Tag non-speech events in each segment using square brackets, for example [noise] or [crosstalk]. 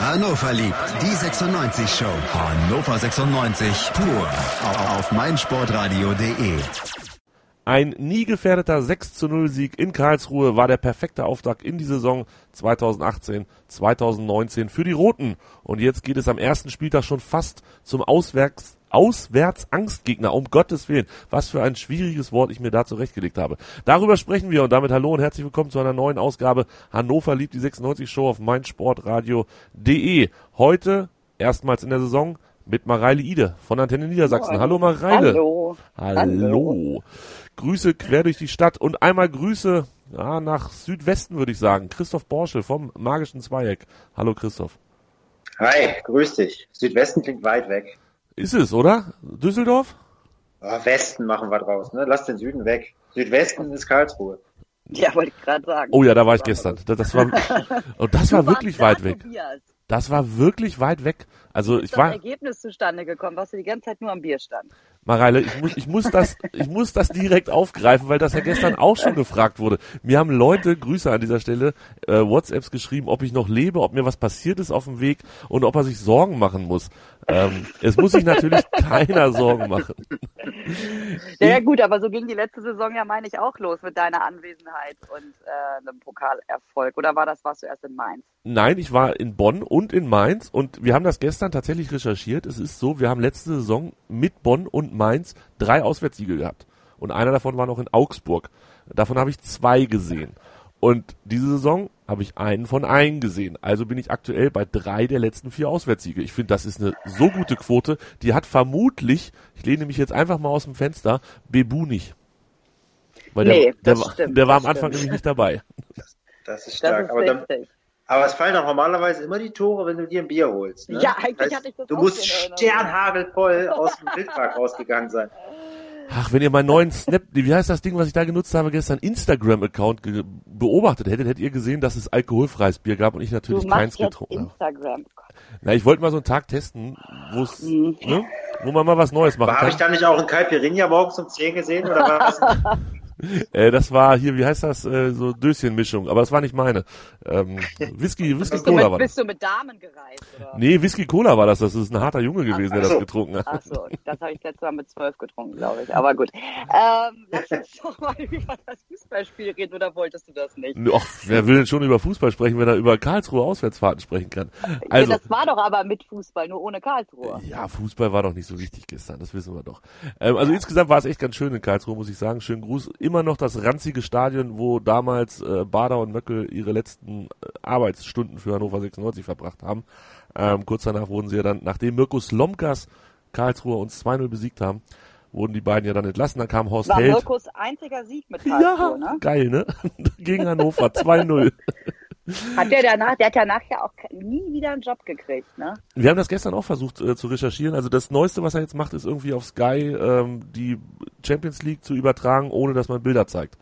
Hannover liebt die 96 Show. Hannover 96 pur auf meinsportradio.de. Ein nie gefährdeter 6 zu 0 Sieg in Karlsruhe war der perfekte Auftakt in die Saison 2018-2019 für die Roten. Und jetzt geht es am ersten Spieltag schon fast zum Auswärts Auswärtsangstgegner, um Gottes Willen. Was für ein schwieriges Wort ich mir da zurechtgelegt habe. Darüber sprechen wir und damit hallo und herzlich willkommen zu einer neuen Ausgabe Hannover liebt die 96 Show auf meinsportradio.de. Heute erstmals in der Saison mit Mareile Ide von Antenne Niedersachsen. Hallo Mareile. Hallo. Hallo. Hallo. Grüße quer durch die Stadt und einmal Grüße ja, nach Südwesten, würde ich sagen. Christoph Borschel vom Magischen Zweieck. Hallo Christoph. Hi, grüß dich. Südwesten klingt weit weg. Ist es, oder? Düsseldorf? Oh, Westen machen wir draus, ne? Lass den Süden weg. Südwesten ist Karlsruhe. Ja, wollte ich gerade sagen. Oh ja, da war ich gestern. Das, das war, [laughs] und das war wirklich weit weg. Tobias. Das war wirklich weit weg. Also ich war, Ergebnis zustande gekommen, was du die ganze Zeit nur am Bier stand. Mareile, ich muss, ich muss das, ich muss das direkt aufgreifen, weil das ja gestern auch schon gefragt wurde. Mir haben Leute, Grüße an dieser Stelle, äh, WhatsApps geschrieben, ob ich noch lebe, ob mir was passiert ist auf dem Weg und ob er sich Sorgen machen muss. Ähm, es muss sich natürlich [laughs] keiner Sorgen machen. Ja, ja, gut, aber so ging die letzte Saison ja, meine ich, auch los mit deiner Anwesenheit und äh, einem Pokalerfolg. Oder war das, warst du erst in Mainz? Nein, ich war in Bonn und in Mainz und wir haben das gestern tatsächlich recherchiert. Es ist so, wir haben letzte Saison mit Bonn und Mainz drei Auswärtssiege gehabt. Und einer davon war noch in Augsburg. Davon habe ich zwei gesehen. Und diese Saison habe ich einen von einen gesehen. Also bin ich aktuell bei drei der letzten vier Auswärtssiege. Ich finde, das ist eine so gute Quote. Die hat vermutlich, ich lehne mich jetzt einfach mal aus dem Fenster, Bebu nicht. Weil der, Nee, der, das war- stimmt, der war am das Anfang stimmt. nämlich nicht dabei. Das ist Das stark. ist aber, dann. Aber es fallen doch normalerweise immer die Tore, wenn du dir ein Bier holst. Ne? Ja, eigentlich hatte ich das Du auch musst sternhagelvoll [laughs] aus dem Wildpark rausgegangen sein. Ach, wenn ihr meinen neuen Snap, wie heißt das Ding, was ich da genutzt habe, gestern Instagram-Account ge beobachtet hättet, hättet ihr gesehen, dass es alkoholfreies Bier gab und ich Du natürlich keins machst jetzt getrunken habe. Instagram. Na, ich wollte mal so einen Tag testen, wo es, Mhm. ne, wo man mal was Neues machen Habe ich da nicht auch einen Caipirinha morgens um 10 gesehen? Oder war das [laughs] [laughs] Äh, das war hier, wie heißt das, äh, so Döschenmischung, aber das war nicht meine. Ähm, Whisky, [laughs] Whisky Bist du, Cola mit, war das. bist du mit Damen gereist? Oder? Nee, Whisky Cola war das. Das ist ein harter Junge gewesen, der Ach das so. getrunken hat. Ach so, das habe ich letztes Mal mit zwölf getrunken, glaube ich. Aber gut. Ähm, lass uns [laughs] doch mal über das Fußballspiel reden, oder wolltest du das nicht? Och, wer will denn schon über Fußball sprechen, wenn er über Karlsruhe Auswärtsfahrten sprechen kann? Also, ja, das war doch aber mit Fußball, nur ohne Karlsruhe. Ja, Fußball war doch nicht so wichtig gestern, das wissen wir doch. Ähm, also insgesamt war es echt ganz schön in Karlsruhe, muss ich sagen. Schönen Gruß. Immer noch das ranzige Stadion, wo damals äh, Bader und Möckel ihre letzten äh, Arbeitsstunden für Hannover 96 verbracht haben. Ähm, kurz danach wurden sie ja dann, nachdem Mirko Slomkas Karlsruhe uns 2-0 besiegt haben, wurden die beiden ja dann entlassen. Dann kam Horst War Held. Mirkos einziger Sieg mit Ja, Karlsruhe, ne? geil, ne? [laughs] Gegen Hannover 2-0. [laughs] Hat der danach, der hat ja auch nie wieder einen Job gekriegt, ne? Wir haben das gestern auch versucht äh, zu recherchieren. Also das Neueste, was er jetzt macht, ist irgendwie auf Sky ähm, die Champions League zu übertragen, ohne dass man Bilder zeigt.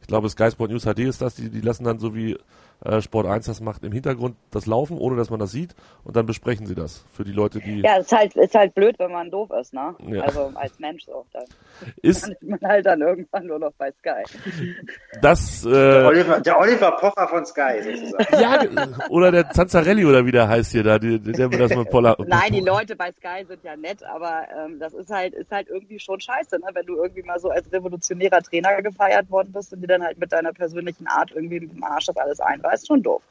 Ich glaube, Sky Sport News HD ist das. Die, die lassen dann so wie äh, Sport 1 das macht im Hintergrund das laufen, ohne dass man das sieht. Und dann besprechen sie das für die Leute, die Ja, ist halt, ist halt blöd, wenn man doof ist, ne? Ja. Also als Mensch so. Dann ist ist man halt dann irgendwann nur noch bei Sky. das der, äh, Oliver, der Oliver Pocher von Sky sozusagen? ja oder der Zanzarelli oder wie der heißt hier da, die, der mir das mit Poller. Nein, die Leute bei Sky sind ja nett, aber ähm, das ist halt, ist halt irgendwie schon scheiße, ne? wenn du irgendwie mal so als revolutionärer Trainer gefeiert worden bist und dir dann halt mit deiner persönlichen Art irgendwie mit dem Arsch das alles einweist, schon doof.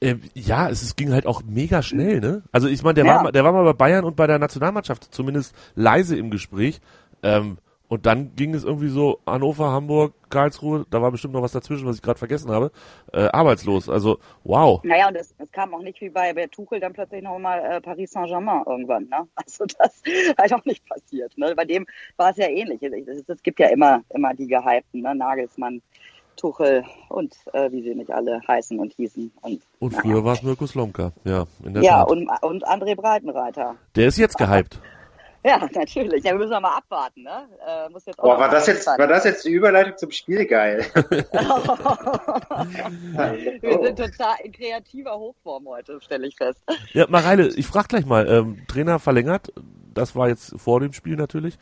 Ähm, ja, es, es ging halt auch mega schnell, ne? Also ich meine, der, Ja. war, mal- der war mal bei Bayern und bei der Nationalmannschaft zumindest leise im Gespräch. Ähm, und dann ging es irgendwie so Hannover, Hamburg, Karlsruhe, da war bestimmt noch was dazwischen, was ich gerade vergessen habe, äh, arbeitslos. Also wow. Naja, und es, es kam auch nicht wie bei, bei Tuchel dann plötzlich nochmal äh, Paris Saint-Germain irgendwann. Ne? [laughs] Also das halt auch nicht passiert. Ne? Bei dem war es ja ähnlich. Es, es, es gibt ja immer, immer die Gehypten, ne? Nagelsmann, Tuchel und äh, wie sie nicht alle heißen und hießen. Und, Und früher war es Mirko Slomka, ja, in der Ja, Tat. und, und André Breitenreiter. der ist jetzt gehypt. Ja, natürlich. Ja, wir müssen mal abwarten, ne? Äh, muss jetzt auch Boah, war das jetzt, war das jetzt die Überleitung zum Spiel geil? [laughs] wir sind total in kreativer Hochform heute, stelle ich fest. Ja, Mareile, ich frag gleich mal, ähm, Trainer verlängert, das war jetzt vor dem Spiel natürlich.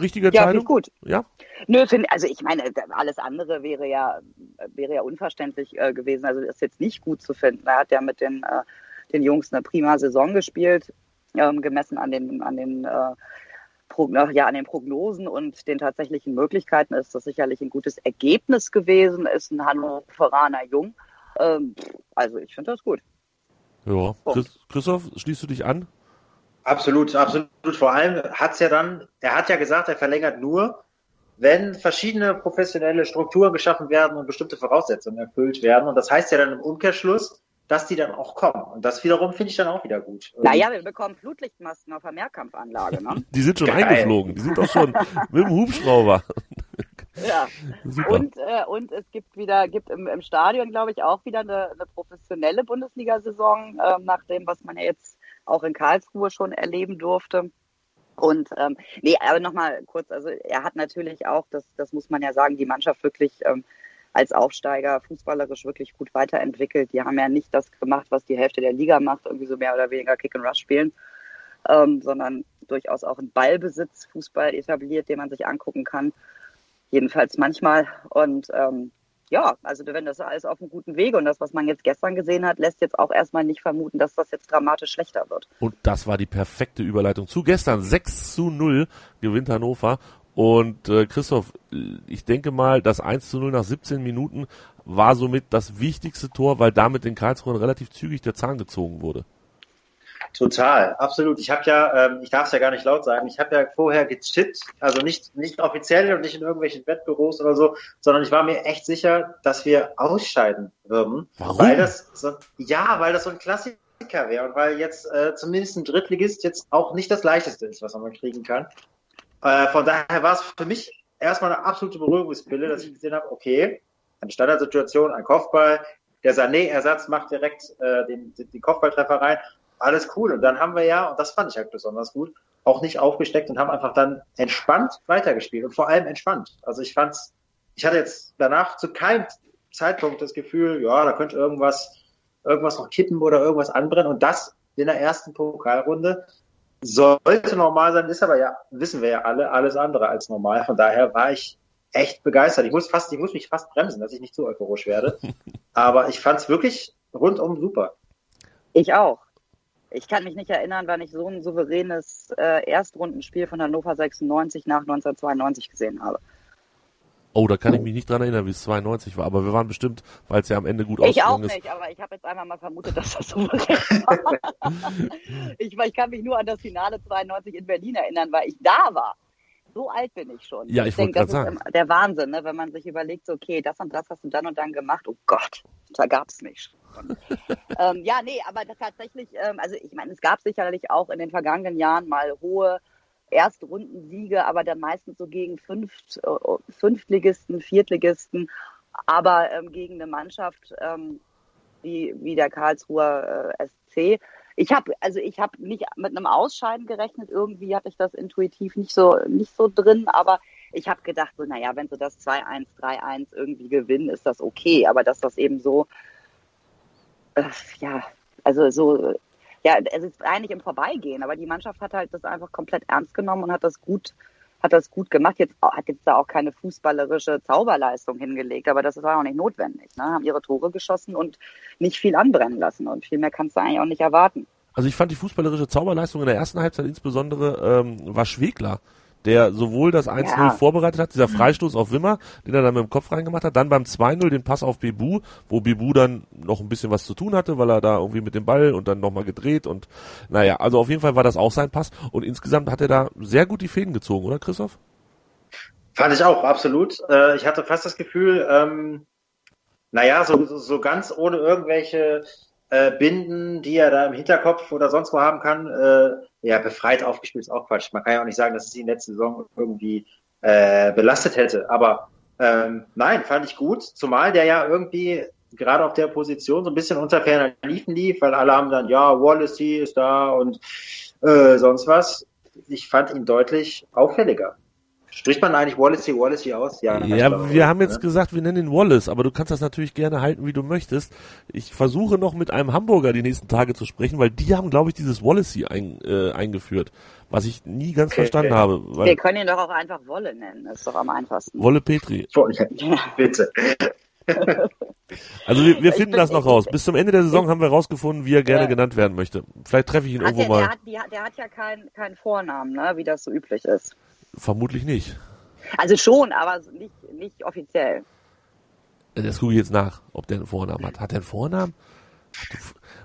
Richtige Ja, Entscheidung? finde ich gut. Ja? Nö, find, also ich meine, alles andere wäre ja, wäre ja unverständlich äh, gewesen. Also das ist jetzt nicht gut zu finden. Er hat ja mit den äh, den Jungs eine prima Saison gespielt, ähm, gemessen an den, an den äh, ja, an den Prognosen und den tatsächlichen Möglichkeiten ist das sicherlich ein gutes Ergebnis gewesen, ist ein Hannoveraner Jung. Ähm, also ich finde das gut. Ja, Chris, Christoph, schließt du dich an? Absolut, absolut. Vor allem hat es ja dann, er hat ja gesagt, er verlängert nur, wenn verschiedene professionelle Strukturen geschaffen werden und bestimmte Voraussetzungen erfüllt werden. Und das heißt ja dann im Umkehrschluss, dass die dann auch kommen. Und das wiederum finde ich dann auch wieder gut. Naja, wir bekommen Flutlichtmasken auf der Mehrkampfanlage. Ne? [laughs] Die sind schon Geil. eingeflogen. Die sind doch schon [laughs] mit dem Hubschrauber. Ja. Super. Und, äh, und es gibt wieder, gibt im, im Stadion, glaube ich, auch wieder eine, eine professionelle Bundesliga-Saison, äh, nach dem, was man ja jetzt auch in Karlsruhe schon erleben durfte. Und ähm, nee, aber nochmal kurz, also er hat natürlich auch, das, das muss man ja sagen, die Mannschaft wirklich ähm, als Aufsteiger fußballerisch wirklich gut weiterentwickelt. Die haben ja nicht das gemacht, was die Hälfte der Liga macht, irgendwie so mehr oder weniger Kick and Rush spielen, ähm, sondern durchaus auch einen Ballbesitz Fußball etabliert, den man sich angucken kann. Jedenfalls manchmal. Und ähm, ja, also wenn das alles auf einem guten Wege und das, was man jetzt gestern gesehen hat, lässt jetzt auch erstmal nicht vermuten, dass das jetzt dramatisch schlechter wird. Und das war die perfekte Überleitung zu gestern. 6 zu 0 gewinnt Hannover und äh, Christoph, ich denke mal, das 1 zu 0 nach 17 Minuten war somit das wichtigste Tor, weil damit den Karlsruhern relativ zügig der Zahn gezogen wurde. Total, absolut. Ich habe ja, ähm, ich darf es ja gar nicht laut sagen, ich habe ja vorher getippt, also nicht, nicht offiziell und nicht in irgendwelchen Wettbüros oder so, sondern ich war mir echt sicher, dass wir ausscheiden würden. Warum? Weil das so, ja, weil das so ein Klassiker wäre und weil jetzt äh, zumindest ein Drittligist jetzt auch nicht das leichteste ist, was man kriegen kann. Äh, von daher war es für mich erstmal eine absolute Beruhigungsbille, dass ich gesehen habe, okay, eine Standardsituation, ein Kopfball, der Sané-Ersatz macht direkt äh, den, den Kopfballtreffer rein, alles cool. Und dann haben wir ja, und das fand ich halt besonders gut, auch nicht aufgesteckt und haben einfach dann entspannt weitergespielt und vor allem entspannt. Also ich fand's, ich hatte jetzt danach zu keinem Zeitpunkt das Gefühl, ja, da könnte irgendwas, irgendwas noch kippen oder irgendwas anbrennen und das in der ersten Pokalrunde sollte normal sein, ist aber ja, wissen wir ja alle, alles andere als normal. Von daher war ich echt begeistert. Ich muss fast, ich muss mich fast bremsen, dass ich nicht zu euphorisch werde. [laughs] aber ich fand es wirklich rundum super. Ich auch. Ich kann mich nicht erinnern, wann ich so ein souveränes äh, Erstrundenspiel von Hannover 96 nach 1992 gesehen habe. Oh, da kann ich mich nicht dran erinnern, wie es 92 war, aber wir waren bestimmt, weil es ja am Ende gut ich ausgegangen ist. Ich auch nicht, aber ich habe jetzt einmal mal vermutet, dass das so war. [laughs] ich, ich kann mich nur an das Finale 92 in Berlin erinnern, weil ich da war. So alt bin ich schon. Ja, ich, ich wollte gerade sagen. Ist der Wahnsinn, ne? wenn man sich überlegt, so, okay, das und das hast du dann und dann gemacht. Oh Gott, da gab's nicht. ähm, ja, nee, aber tatsächlich, ähm, also ich meine, es gab sicherlich auch in den vergangenen Jahren mal hohe Erstrundensiege, aber dann meistens so gegen Fünft, äh, Fünftligisten, Viertligisten, aber ähm, gegen eine Mannschaft ähm, wie, wie der Karlsruher äh, SC. Ich habe also ich habe nicht mit einem Ausscheiden gerechnet. Irgendwie hatte ich das intuitiv nicht so nicht so drin, aber ich habe gedacht so, naja, wenn sie das 2-1, 3-1 irgendwie gewinnen, ist das okay. Aber dass das eben so, äh, ja, also so ja, es ist eigentlich im Vorbeigehen, aber die Mannschaft hat halt das einfach komplett ernst genommen und hat das gut, hat das gut gemacht. Jetzt hat jetzt da auch keine fußballerische Zauberleistung hingelegt, aber das war auch nicht notwendig. Ne? Haben ihre Tore geschossen und nicht viel anbrennen lassen und viel mehr kannst du eigentlich auch nicht erwarten. Also ich fand die fußballerische Zauberleistung in der ersten Halbzeit insbesondere ähm, war Schwegler der sowohl das 1-0 ja. vorbereitet hat, dieser Freistoß auf Wimmer, den er dann mit dem Kopf reingemacht hat, dann beim 2-0 den Pass auf Bebu, wo Bebu dann noch ein bisschen was zu tun hatte, weil er da irgendwie mit dem Ball und dann nochmal gedreht und naja, also auf jeden Fall war das auch sein Pass und insgesamt hat er da sehr gut die Fäden gezogen, oder Christoph? Fand ich auch, absolut. Äh, ich hatte fast das Gefühl, ähm, naja, so, so ganz ohne irgendwelche äh, Binden, die er da im Hinterkopf oder sonst wo haben kann, äh, ja, befreit aufgespielt ist auch Quatsch. Man kann ja auch nicht sagen, dass es ihn letzte Saison irgendwie äh, belastet hätte. Aber ähm, nein, fand ich gut. Zumal der ja irgendwie gerade auf der Position so ein bisschen unter ferner Liefen lief, weil alle haben dann, ja, Wallacey ist da und äh, sonst was. Ich fand ihn deutlich auffälliger. Spricht man eigentlich Wallacey Wallacey aus? Ja, ja wir haben jetzt ne? gesagt, wir nennen ihn Wallace, aber du kannst das natürlich gerne halten, wie du möchtest. Ich versuche noch mit einem Hamburger die nächsten Tage zu sprechen, weil die haben, glaube ich, dieses Wallacey ein, äh, eingeführt, was ich nie ganz okay, verstanden okay. habe. wir können ihn doch auch einfach Wolle nennen, das ist doch am einfachsten. Wolle Petri. [laughs] Bitte. Also wir, wir finden bin- das noch raus. Bis zum Ende der Saison haben wir rausgefunden, wie er gerne Ja. genannt werden möchte. Vielleicht treffe ich ihn Hat irgendwo der, mal. der, hat, der hat ja keinen keinen Vornamen, ne, wie das so üblich ist. Vermutlich nicht. Also schon, aber nicht, nicht offiziell. Das gucke ich jetzt nach, ob der einen Vornamen hat. Hat der einen Vornamen?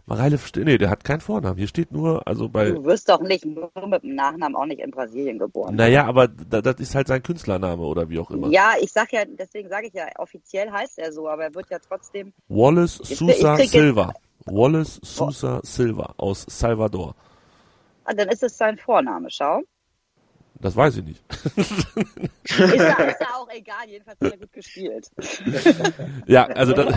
Mareile, nee, der hat keinen Vornamen. Hier steht nur, also bei, Du wirst doch nicht nur mit dem Nachnamen auch nicht in Brasilien geboren. naja, aber da, das ist halt sein Künstlername oder wie auch immer. Ja, ich sag ja, deswegen sage ich ja, offiziell heißt er so, aber er wird ja trotzdem. Wallace Sousa Silva. Wallace Sousa Silva aus Salvador. Ah, dann ist es sein Vorname, schau. Das weiß ich nicht. Ist ja, [laughs] ist ja auch egal, jedenfalls hat er gut gespielt. Ja, also das,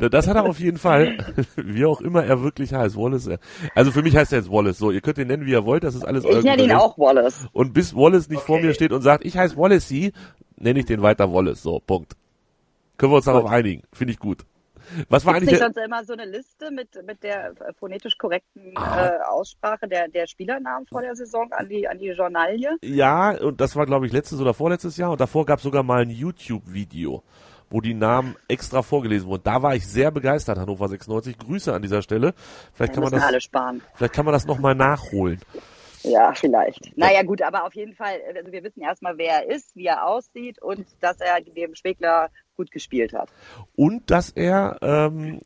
[laughs] das hat er auf jeden Fall, wie auch immer er wirklich heißt, Wallace. Also für mich heißt er jetzt Wallace. So, ihr könnt ihn nennen, wie ihr wollt, das ist alles euer Ich nenne ihn auch Wallace. Und bis Wallace nicht vor Okay. mir steht und sagt, ich heiße Wallacey, nenne ich den weiter Wallace. So, Punkt. Können wir uns darauf einigen. Finde ich gut. Was war eigentlich nicht sonst immer so eine Liste mit, mit der phonetisch korrekten Ah. äh, Aussprache der, der Spielernamen vor der Saison an die, an die Journalie? Ja, und das war, glaube ich, letztes oder vorletztes Jahr. Und davor gab es sogar mal ein YouTube-Video, wo die Namen extra vorgelesen wurden. Da war ich sehr begeistert, Hannover 96. Grüße an dieser Stelle. Vielleicht kann man das, vielleicht kann man das nochmal nachholen. Ja, vielleicht. Naja, gut, aber auf jeden Fall, also wir wissen erstmal, wer er ist, wie er aussieht und dass er dem Schwegler gut gespielt hat. Und dass er ähm,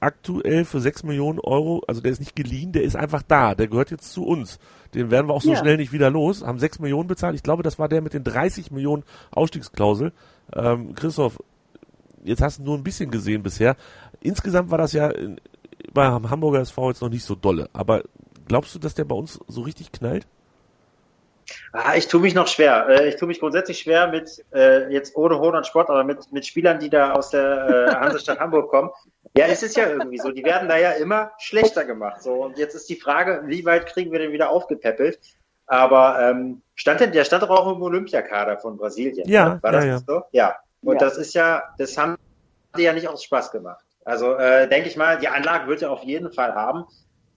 aktuell für 6 Millionen Euro, also der ist nicht geliehen, der ist einfach da. Der gehört jetzt zu uns. Den werden wir auch so Ja. schnell nicht wieder los. Haben 6 Millionen bezahlt. Ich glaube, das war der mit den 30 Millionen Ausstiegsklausel. Ähm, Christoph, jetzt hast du nur ein bisschen gesehen bisher. Insgesamt war das ja in, beim Hamburger SV jetzt noch nicht so dolle. Aber glaubst du, dass der bei uns so richtig knallt? Ah, ich tue mich noch schwer. Äh, Ich tue mich grundsätzlich schwer mit, äh, jetzt ohne Hohn und Sport, aber mit, mit Spielern, die da aus der äh, Hansestadt Hamburg kommen. Ja, es ist ja irgendwie so. Die werden da ja immer schlechter gemacht. So. Und jetzt ist die Frage, wie weit kriegen wir den wieder aufgepäppelt? Aber ähm, stand denn, der stand doch auch im Olympiakader von Brasilien. Ja, ne? War ja, das ja. nicht so? Ja. Und Ja. das ist ja, das haben die ja nicht aus Spaß gemacht. Also äh, denke ich mal, die Anlage wird er auf jeden Fall haben.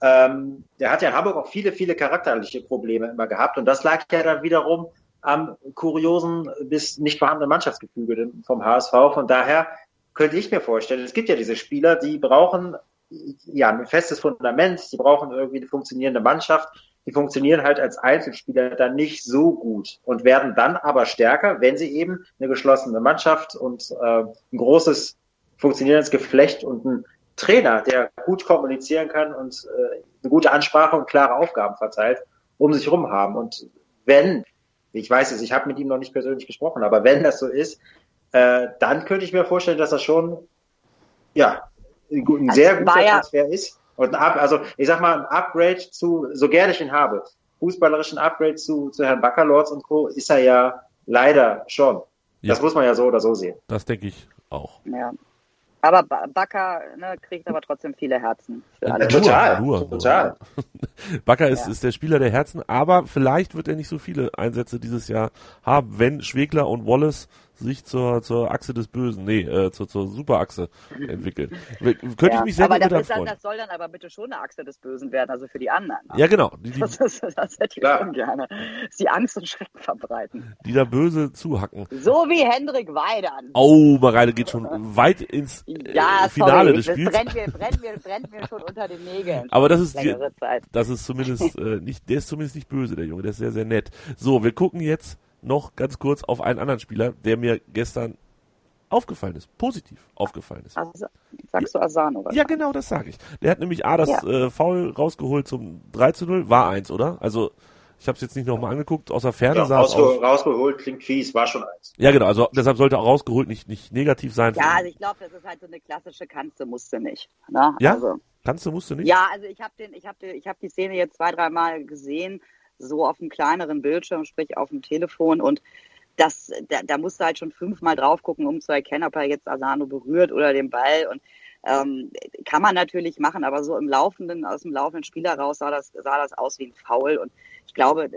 Ähm, der hat ja in Hamburg auch viele, viele charakterliche Probleme immer gehabt. Und das lag ja dann wiederum am kuriosen bis nicht vorhandenen Mannschaftsgefüge vom HSV. Von daher könnte ich mir vorstellen, es gibt ja diese Spieler, die brauchen ja ein festes Fundament, die brauchen irgendwie eine funktionierende Mannschaft, die funktionieren halt als Einzelspieler dann nicht so gut und werden dann aber stärker, wenn sie eben eine geschlossene Mannschaft und äh, ein großes funktionierendes Geflecht und ein Trainer, der gut kommunizieren kann und äh, eine gute Ansprache und klare Aufgaben verteilt, um sich rum haben. Und wenn, ich weiß es, ich habe mit ihm noch nicht persönlich gesprochen, aber wenn das so ist, äh, dann könnte ich mir vorstellen, dass er schon ja ein, ein Also sehr guter ja- Transfer ist. Und ein Up, also ich sag mal, ein Upgrade zu, so gerne ich ihn habe, fußballerischen Upgrade zu, zu Herrn Baccalords und Co. ist er ja leider schon. Das Ja. muss man ja so oder so sehen. Das denke ich auch. Ja. Aber Ba- Bakker ne, kriegt aber trotzdem viele Herzen für alle. Nur, Total, nur, total. Nur. [laughs] Bakker ist, Ja. ist der Spieler der Herzen, aber vielleicht wird er nicht so viele Einsätze dieses Jahr haben, wenn Schwegler und Wallace sich zur, zur Achse des Bösen, nee, äh, zur, zur Superachse entwickeln. W- Könnte ich mich sehr aber das, ist dann, das soll dann aber bitte schon eine Achse des Bösen werden, also für die anderen. Ja, genau. Die, die, Das, ist, das hätte ich schon gerne. Die Angst und Schrecken verbreiten. die da böse zuhacken. So wie Hendrik Weidern. Oh, Mareile geht schon weit ins äh, Ja, Finale sorry, des das Spiels. brennt mir, brennt, mir, brennt mir schon unter den Nägeln. Aber das ist, Zeit. das ist zumindest äh, nicht, der ist zumindest nicht böse, der Junge, der ist sehr, sehr nett. So, wir gucken jetzt noch ganz kurz auf einen anderen Spieler, der mir gestern aufgefallen ist, positiv aufgefallen ist. Also, sagst du Asano? Ja, genau, das sage ich. Der hat nämlich A, das Ja. äh, Foul rausgeholt zum 3 zu 0, war eins, oder? Also, ich habe es jetzt nicht nochmal angeguckt, außer Ferne Ja, sah es aus. rausgeholt klingt fies, war schon eins. Ja, genau, also deshalb sollte auch rausgeholt nicht, nicht negativ sein. Ja, also ich glaube, das ist halt so eine klassische Kanze musste nicht. Ne? Ja? Also, Kannst du, musst du nicht? ja, also ich habe den, ich habe ich habe die Szene jetzt zwei, dreimal gesehen, so auf einem kleineren Bildschirm, sprich auf dem Telefon und das, da, da musst du halt schon fünfmal drauf gucken, um zu erkennen, ob er jetzt Asano berührt oder den Ball und ähm, kann man natürlich machen, aber so im laufenden, aus dem laufenden Spiel heraus sah das, sah das aus wie ein Foul und ich glaube,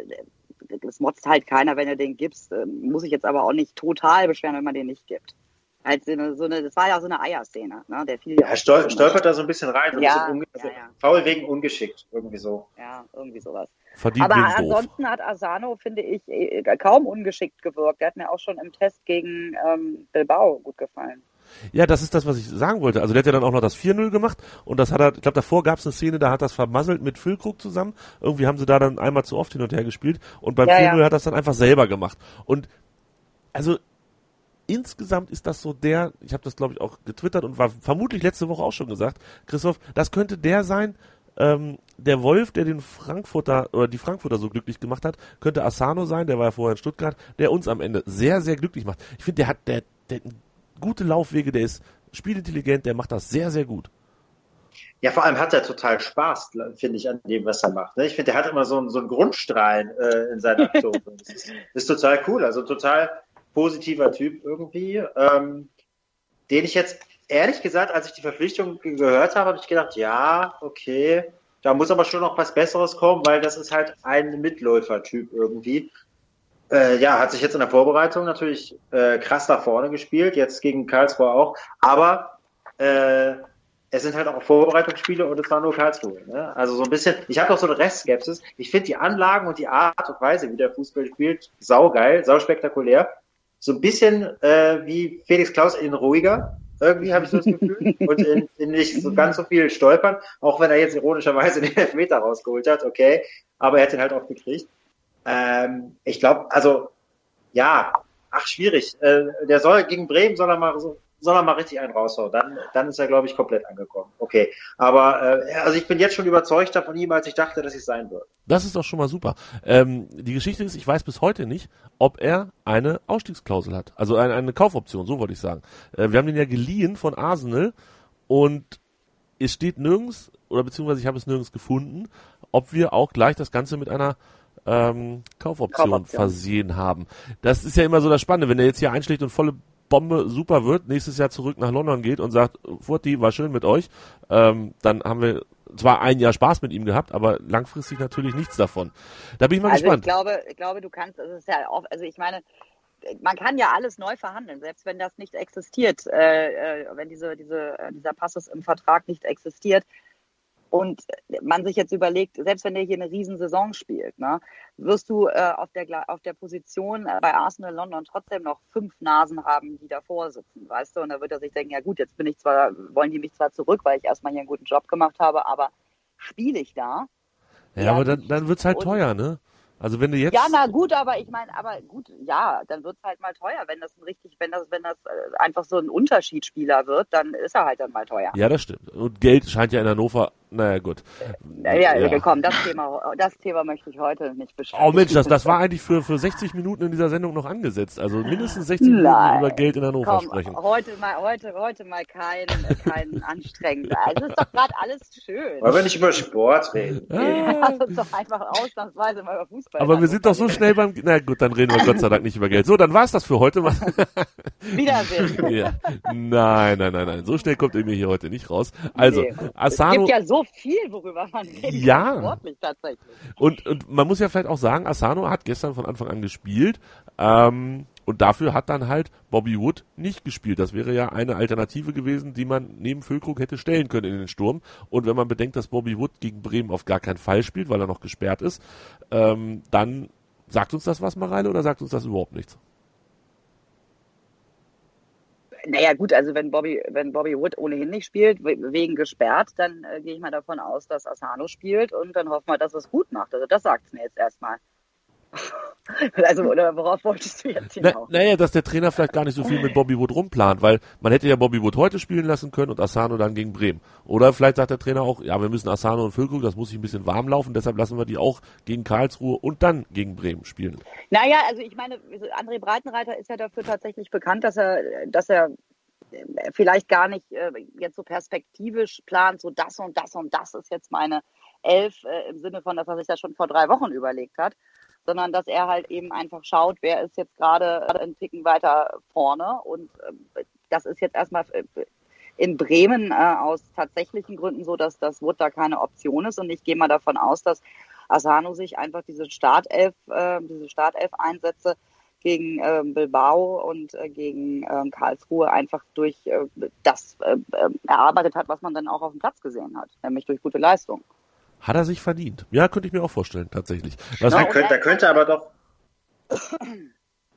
das motzt halt keiner, wenn du den gibst. Ähm, Muss ich jetzt aber auch nicht total beschweren, wenn man den nicht gibt. Halt so eine, so eine, das war ja so eine Eierszene, ne? Der fiel ja Er stol stolpert da so ein bisschen rein, so Ja, bisschen unge ja, also ja. faul wegen ungeschickt, irgendwie so. Ja, irgendwie sowas. Verdient Aber doof. ansonsten hat Asano, finde ich, eh, kaum ungeschickt gewirkt. Der hat mir auch schon im Test gegen ähm, Bilbao gut gefallen. Ja, das ist das, was ich sagen wollte. Also der hat ja dann auch noch das 4-0 gemacht und das hat er, ich glaube davor gab es eine Szene, da hat das vermasselt mit Füllkrug zusammen. Irgendwie haben sie da dann einmal zu oft hin und her gespielt und beim Ja, 4-0 ja. hat das dann einfach selber gemacht. Und also insgesamt ist das so der, ich habe das glaube ich auch getwittert und war vermutlich letzte Woche auch schon gesagt, Christoph, das könnte der sein, ähm, der Wolf, der den Frankfurter oder die Frankfurter so glücklich gemacht hat, könnte Asano sein, der war ja vorher in Stuttgart, der uns am Ende sehr, sehr glücklich macht. Ich finde, der hat der, der hat gute Laufwege, der ist spielintelligent, der macht das sehr, sehr gut. Ja, vor allem hat er total Spaß, finde ich, an dem, was er macht. ne? Ich finde, der hat immer so einen, so einen Grundstrahlen äh, in seiner [laughs] Aktion. das ist, ist total cool. Also total positiver Typ irgendwie. Ähm, den ich jetzt, ehrlich gesagt, als ich die Verpflichtung ge- gehört habe, habe ich gedacht, ja, okay, da muss aber schon noch was Besseres kommen, weil das ist halt ein Mitläufer-Typ irgendwie. Äh, ja, hat sich jetzt in der Vorbereitung natürlich äh, krass nach vorne gespielt, jetzt gegen Karlsruhe auch. Aber äh, es sind halt auch Vorbereitungsspiele und es war nur Karlsruhe. Ne? Also so ein bisschen, ich habe noch so eine Restskepsis. Ich finde die Anlagen und die Art und Weise, wie der Fußball spielt, saugeil, sauspektakulär. So ein bisschen äh, wie Felix Klaus in ruhiger. Irgendwie habe ich so das Gefühl. Und in, in nicht so ganz so viel stolpern, auch wenn er jetzt ironischerweise den Elfmeter rausgeholt hat, okay. Aber er hat ihn halt auch gekriegt. Ähm, ich glaube, also ja, ach schwierig. Äh, der soll gegen Bremen soll er mal so, soll er mal richtig einen raushauen. Dann, dann ist er, glaube ich, komplett angekommen. Okay. Aber äh, also ich bin jetzt schon überzeugter von ihm, als ich dachte, dass ich sein würde. Das ist doch schon mal super. Ähm, die Geschichte ist, ich weiß bis heute nicht, ob er eine Ausstiegsklausel hat. Also eine, eine Kaufoption, so wollte ich sagen. Äh, wir haben den ja geliehen von Arsenal und es steht nirgends, oder beziehungsweise ich habe es nirgends gefunden, ob wir auch gleich das Ganze mit einer ähm, Kaufoption, Kaufoption. versehen haben. Das ist ja immer so das Spannende, wenn er jetzt hier einschlägt und volle Bombe super wird, nächstes Jahr zurück nach London geht und sagt, Furti, war schön mit euch, ähm, dann haben wir zwar ein Jahr Spaß mit ihm gehabt, aber langfristig natürlich nichts davon. Da bin ich mal Also ich gespannt. glaube, ich glaube, du kannst, es ist ja auch, also ich meine, man kann ja alles neu verhandeln, selbst wenn das nicht existiert, äh, äh, wenn diese, diese, äh, dieser Passus im Vertrag nicht existiert und man sich jetzt überlegt, selbst wenn der hier eine Riesensaison spielt, ne, wirst du äh, auf, der, auf der Position äh, bei Arsenal London trotzdem noch fünf Nasen haben, die davor sitzen, weißt du? Und da wird er sich denken, ja gut, jetzt bin ich zwar, wollen die mich zwar zurück, weil ich erstmal hier einen guten Job gemacht habe, aber spiele ich da? ja, ja, aber dann, dann wird's halt teuer, ne? Also wenn du jetzt Ja, na gut, aber ich meine, aber gut, ja, dann wird's halt mal teuer. Wenn das ein richtig, wenn das, wenn das äh, einfach so ein Unterschiedsspieler wird, dann ist er halt dann mal teuer. Ja, das stimmt. Und Geld scheint ja in Hannover, naja gut. Ja, ja, komm, das Thema, das Thema möchte ich heute nicht besprechen. Oh Mensch, das, das war eigentlich für, für 60 Minuten in dieser Sendung noch angesetzt. Also mindestens 60 Minuten Nein. über Geld in Hannover Komm, sprechen. heute mal, heute, heute mal kein, kein [laughs] anstrengender. Also ist doch gerade alles schön. Wollen wir nicht über Sport reden? Ah, Lass uns doch einfach ausnahmsweise mal über Fußball aber wir sind doch so schnell beim, na gut, dann reden wir Gott sei Dank nicht über Geld. So, dann war's das für heute. [laughs] [laughs] Wiedersehen. ja. Nein, nein, nein, nein. So schnell kommt ihr mir hier heute nicht raus. Also, Nee. Es Asano, gibt ja so viel, worüber man reden Ja. tatsächlich. und, und man muss ja vielleicht auch sagen, Asano hat gestern von Anfang an gespielt, ähm, und dafür hat dann halt Bobby Wood nicht gespielt. Das wäre ja eine Alternative gewesen, die man neben Füllkrug hätte stellen können in den Sturm. Und wenn man bedenkt, dass Bobby Wood gegen Bremen auf gar keinen Fall spielt, weil er noch gesperrt ist, ähm, dann sagt uns das was, Mareile, oder sagt uns das überhaupt nichts? Naja gut, also wenn Bobby, wenn Bobby Wood ohnehin nicht spielt, we- wegen gesperrt, dann äh, gehe ich mal davon aus, dass Asano spielt und dann hoffen wir, dass es gut macht. Also das sagt's mir jetzt erstmal. [laughs] also, oder worauf wolltest du jetzt Na, hinaus? naja, dass der Trainer vielleicht gar nicht so viel mit Bobby Wood rumplant, weil man hätte ja Bobby Wood heute spielen lassen können und Asano dann gegen Bremen. Oder vielleicht sagt der Trainer auch, ja, wir müssen Asano und Füllkrug, das muss sich ein bisschen warm laufen, deshalb lassen wir die auch gegen Karlsruhe und dann gegen Bremen spielen. Naja, also ich meine, André Breitenreiter ist ja dafür tatsächlich bekannt, dass er, dass er äh, vielleicht gar nicht äh, jetzt so perspektivisch plant, so das und das und das ist jetzt meine Elf äh, im Sinne von, dass er sich das schon vor drei Wochen überlegt hat, sondern dass er halt eben einfach schaut, wer ist jetzt gerade einen Ticken weiter vorne und äh, das ist jetzt erstmal äh, in Bremen äh, aus tatsächlichen Gründen so, dass das Wood da keine Option ist und ich gehe mal davon aus, dass Asano sich einfach diese Startelf, äh, diese Startelf-Einsätze gegen ähm, Bilbao und äh, gegen ähm, Karlsruhe einfach durch äh, das äh, äh, erarbeitet hat, was man dann auch auf dem Platz gesehen hat, nämlich durch gute Leistung. Hat er sich verdient? Ja, könnte ich mir auch vorstellen, tatsächlich. Was Da könnte, da könnte aber doch,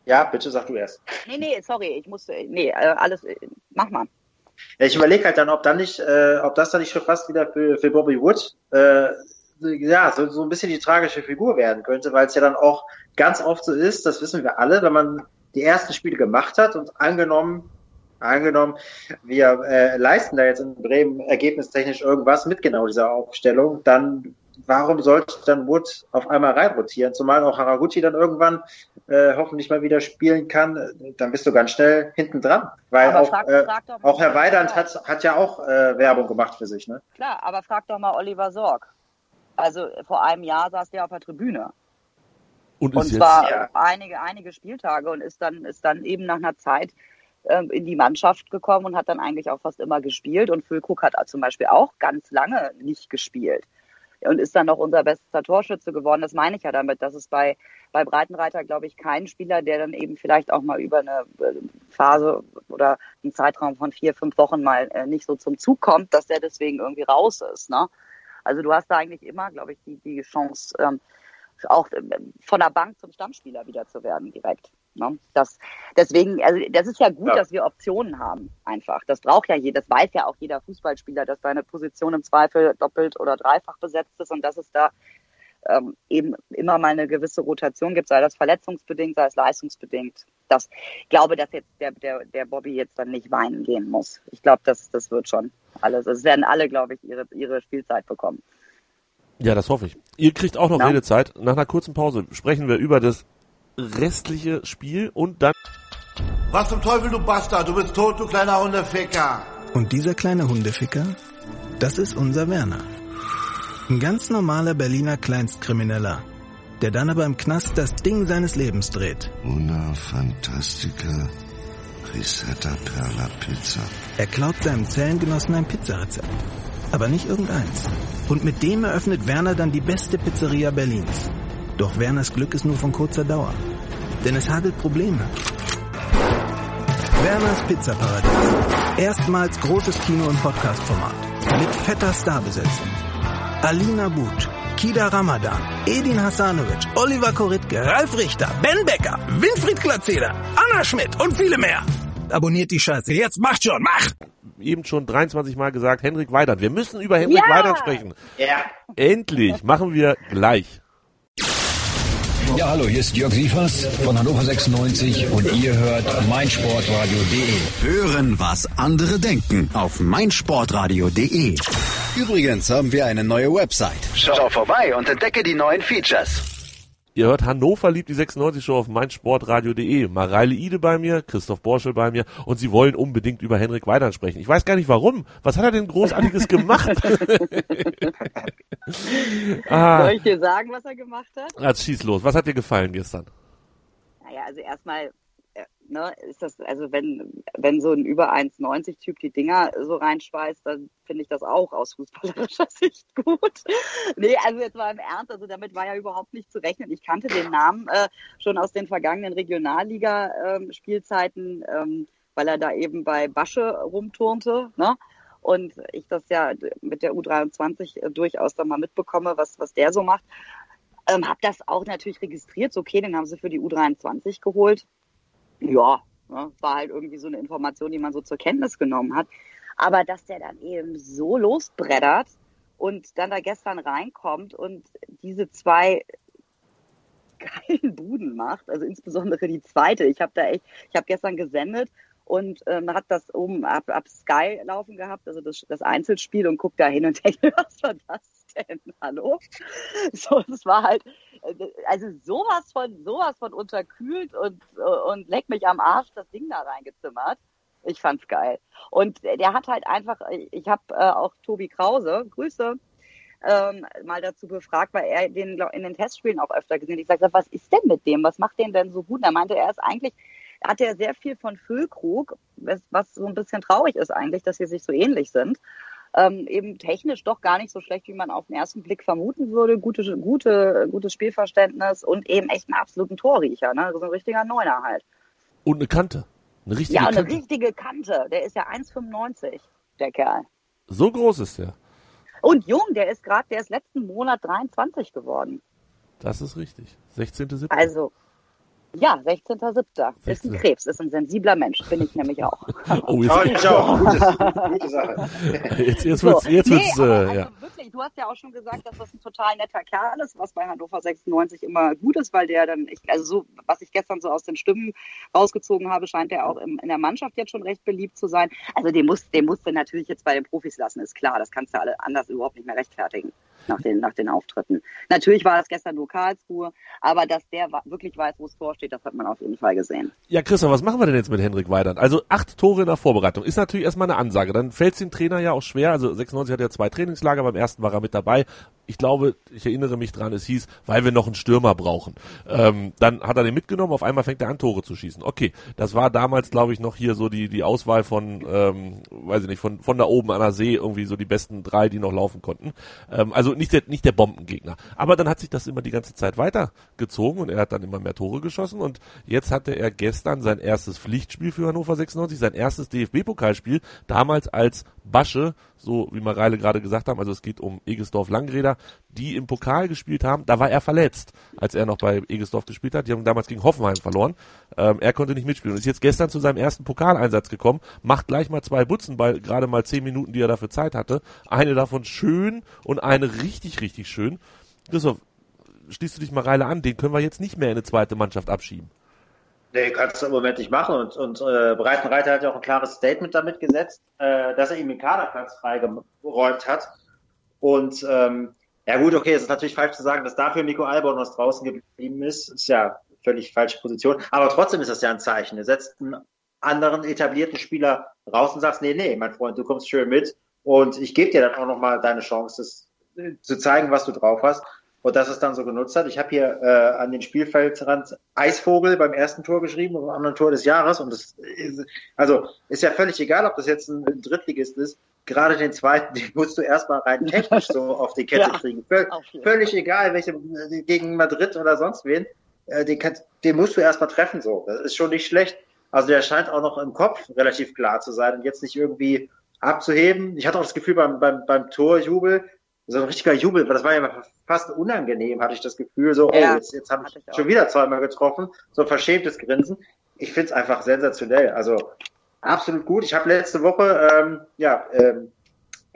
Ja, bitte sag du erst. Nee, nee, sorry, ich musste, nee, äh, alles, äh, mach mal. Ja, ich überlege halt dann, ob dann nicht, äh, ob das dann nicht schon fast wieder für, für Bobby Wood äh, ja, so, so ein bisschen die tragische Figur werden könnte, weil es ja dann auch ganz oft so ist, das wissen wir alle, wenn man die ersten Spiele gemacht hat und angenommen, angenommen, wir äh, leisten da jetzt in Bremen ergebnistechnisch irgendwas mit genau dieser Aufstellung, dann warum sollte dann Wood auf einmal reinrotieren? Zumal auch Haraguchi dann irgendwann äh, hoffentlich mal wieder spielen kann, dann bist du ganz schnell hinten dran. Weil Aber auch, frag- äh, frag doch mal auch Herr Weidand hat, hat ja auch äh, Werbung gemacht für sich, ne? Klar, aber frag doch mal Oliver Sorg. Also vor einem Jahr saß der auf der Tribüne. Und Und ist jetzt, zwar ja. einige, einige Spieltage und ist dann, ist dann eben nach einer Zeit in die Mannschaft gekommen und hat dann eigentlich auch fast immer gespielt. Und Füllkrug hat zum Beispiel auch ganz lange nicht gespielt. Und ist dann noch unser bester Torschütze geworden. Das meine ich ja damit, dass es bei, bei Breitenreiter, glaube ich, keinen Spieler, der dann eben vielleicht auch mal über eine äh, Phase oder einen Zeitraum von vier, fünf Wochen mal äh, nicht so zum Zug kommt, dass der deswegen irgendwie raus ist. Ne? Also du hast da eigentlich immer, glaube ich, die, die Chance, ähm, auch ähm, von der Bank zum Stammspieler wieder zu werden direkt. Ne? Das, deswegen, also das ist ja gut, Ja. dass wir Optionen haben, einfach. Das braucht ja jeder, das weiß ja auch jeder Fußballspieler, dass deine Position im Zweifel doppelt oder dreifach besetzt ist und dass es da ähm, eben immer mal eine gewisse Rotation gibt, sei das verletzungsbedingt, sei es leistungsbedingt. Das ich glaube, dass jetzt der, der, der Bobby jetzt dann nicht weinen gehen muss. Ich glaube, das, das wird schon alles. Es werden alle, glaube ich, ihre, ihre Spielzeit bekommen. ja, das hoffe ich. Ihr kriegt auch noch Ja. Redezeit. Nach einer kurzen Pause sprechen wir über das restliche Spiel und dann Was zum Teufel, du Bastard? Du bist tot, du kleiner Hundeficker. Und dieser kleine Hundeficker, das ist unser Werner. Ein ganz normaler Berliner Kleinstkrimineller, der dann aber im Knast das Ding seines Lebens dreht. Una Fantastica Risetta Perla Pizza. Er klaut seinem Zellengenossen ein Pizzarezept. Aber nicht irgendeins. Und mit dem eröffnet Werner dann die beste Pizzeria Berlins. Doch Werners Glück ist nur von kurzer Dauer. Denn es hagelt Probleme. Werners Pizzaparadies. Erstmals großes Kino- und Podcast-Format. Mit fetter Starbesetzung. Alina But, Kida Ramadan, Edin Hasanovic, Oliver Koritke, Ralf Richter, Ben Becker, Winfried Glatzeder, Anna Schmidt und viele mehr. Abonniert die Scheiße. Jetzt macht schon, mach! eben schon 23 Mal gesagt, Henrik Weidand. Wir müssen über Henrik Ja! Weidand sprechen. Ja. Endlich, machen wir gleich. Ja, hallo, hier ist Jörg Sievers von Hannover 96 und ihr hört meinsportradio.de. Hören, was andere denken auf meinsportradio.de. Übrigens haben wir eine neue Website. Schau vorbei und entdecke die neuen Features. Ihr hört Hannover liebt die 96 Show auf meinsportradio.de. Mareile Ide bei mir, Christoph Borschel bei mir und sie wollen unbedingt über Henrik Weidand sprechen. Ich weiß gar nicht warum. Was hat er denn Großartiges gemacht? [laughs] ah, Soll ich dir sagen, was er gemacht hat? jetzt schieß los. Was hat dir gefallen gestern? Naja, also erstmal, ne, ist das, also wenn, wenn so ein über 1,90 Typ die Dinger so reinschweißt, dann finde ich das auch aus fußballerischer [laughs] Sicht gut. nee, also jetzt mal im Ernst, also damit war ja überhaupt nicht zu rechnen. Ich kannte den Namen äh, schon aus den vergangenen Regionalliga-Spielzeiten, ähm, weil er da eben bei Basche rumturnte, ne? Und ich das ja mit der U23 äh, durchaus dann mal mitbekomme, was, was der so macht. Ähm, hab das auch natürlich registriert. So, okay, den haben sie für die U23 geholt. Ja, ne, war halt irgendwie so eine Information, die man so zur Kenntnis genommen hat. Aber dass der dann eben so losbreddert und dann da gestern reinkommt und diese zwei [laughs] geilen Buden macht, also insbesondere die zweite. Ich habe da echt, ich habe gestern gesendet und ähm, hat das oben ab, ab Sky laufen gehabt, also das, das Einzelspiel und guckt da hin und denkt, [laughs] was war das denn? [laughs] Hallo? So, es war halt, äh, also sowas von, sowas von unterkühlt und, äh, und leck mich am Arsch das Ding da reingezimmert. Ich fand's geil. Und der hat halt einfach, ich habe äh, auch Tobi Krause, Grüße, ähm, mal dazu befragt, weil er den in den Testspielen auch öfter gesehen hat. Ich sagte, was ist denn mit dem? Was macht den denn so gut? Und er meinte, er ist eigentlich, hat er sehr viel von Füllkrug, was, was so ein bisschen traurig ist eigentlich, dass sie sich so ähnlich sind. Ähm, eben technisch doch gar nicht so schlecht, wie man auf den ersten Blick vermuten würde. Gute, gute, gutes Spielverständnis und eben echt einen absoluten Torriecher, ne? So ein richtiger Neuner halt. Und eine Kante. Eine richtige Ja, und eine Kante. richtige Kante. Der ist ja 1,95, der Kerl. So groß ist der. Und jung, der ist gerade, der ist letzten Monat 23 geworden. Das ist richtig. 16.7. Also, Ja, 16.07. Ist ein Krebs, ist ein sensibler Mensch, bin ich nämlich auch. [laughs] Oh, jetzt, Oh, ich auch. [laughs] Gutes, gute Sache. jetzt, jetzt So. wird's, jetzt nee, wird's, äh, also ja. wirklich, du hast ja auch schon gesagt, dass das ein total netter Kerl ist, was bei Hannover 96 immer gut ist, weil der dann, ich, also so, was ich gestern so aus den Stimmen rausgezogen habe, scheint er auch im, in der Mannschaft jetzt schon recht beliebt zu sein. Also den muss, den musst du natürlich jetzt bei den Profis lassen, ist klar. Das kannst du alle anders überhaupt nicht mehr rechtfertigen nach den, nach den Auftritten. Natürlich war es gestern nur Karlsruhe, aber dass der wirklich weiß, wo es vorsteht, das hat man auf jeden Fall gesehen. Ja, Christoph, was machen wir denn jetzt mit Henrik Weidand? Also acht Tore in der Vorbereitung ist natürlich erstmal eine Ansage. Dann fällt es dem Trainer ja auch schwer. Also 96 hat ja zwei Trainingslager, beim ersten war er mit dabei. Ich glaube, ich erinnere mich dran, es hieß, weil wir noch einen Stürmer brauchen. Ähm, dann hat er den mitgenommen, auf einmal fängt er an, Tore zu schießen. Okay, das war damals, glaube ich, noch hier so die, die Auswahl von, ähm, weiß ich nicht, von, von da oben an der See, irgendwie so die besten drei, die noch laufen konnten. Ähm, also nicht der, nicht der Bombengegner. Aber dann hat sich das immer die ganze Zeit weitergezogen und er hat dann immer mehr Tore geschossen und jetzt hatte er gestern sein erstes Pflichtspiel für Hannover 96, sein erstes DFB-Pokalspiel, damals als Basche, so wie Mareile gerade gesagt haben, also es geht um Egesdorf Die im Pokal gespielt haben, da war er verletzt, als er noch bei Egesdorf gespielt hat, die haben damals gegen Hoffenheim verloren, ähm, er konnte nicht mitspielen und ist jetzt gestern zu seinem ersten Pokaleinsatz gekommen, macht gleich mal zwei Butzen bei gerade mal zehn Minuten, die er dafür Zeit hatte, eine davon schön und eine richtig, richtig schön. Christoph, schließt du dich Mareile an, den können wir jetzt nicht mehr in eine zweite Mannschaft abschieben. Nee, kannst du im Moment nicht machen. Und, und äh, Breitenreiter hat ja auch ein klares Statement damit gesetzt, äh, dass er ihm den Kaderplatz freigeräumt hat. Und ähm, ja gut, okay, es ist natürlich falsch zu sagen, dass dafür Nico Albon was draußen geblieben ist. Ist ja völlig falsche Position. Aber trotzdem ist das ja ein Zeichen. Er setzt einen anderen etablierten Spieler raus und sagt, nee, nee, mein Freund, du kommst schön mit und ich gebe dir dann auch nochmal deine Chance, das, äh, zu zeigen, was du drauf hast. Und dass es dann so genutzt hat. Ich habe hier äh, an den Spielfeldrand Eisvogel beim ersten Tor geschrieben und am anderen Tor des Jahres. Und das ist, also ist ja völlig egal, ob das jetzt ein Drittligist ist. Gerade den zweiten, den musst du erstmal rein technisch so auf die Kette [laughs] Ja, kriegen. Völ völlig egal, welche gegen Madrid oder sonst wen. Äh, den, kannst, den musst du erstmal treffen. So, das ist schon nicht schlecht. Also der scheint auch noch im Kopf relativ klar zu sein und jetzt nicht irgendwie abzuheben. Ich hatte auch das Gefühl beim, beim, beim Torjubel, so ein richtiger Jubel, das war ja fast unangenehm, hatte ich das Gefühl, so, oh, Ja, jetzt, jetzt habe ich ich schon wieder zweimal getroffen, so ein verschämtes Grinsen. Ich finde es einfach sensationell, also absolut gut. Ich habe letzte Woche, ähm, ja, ähm,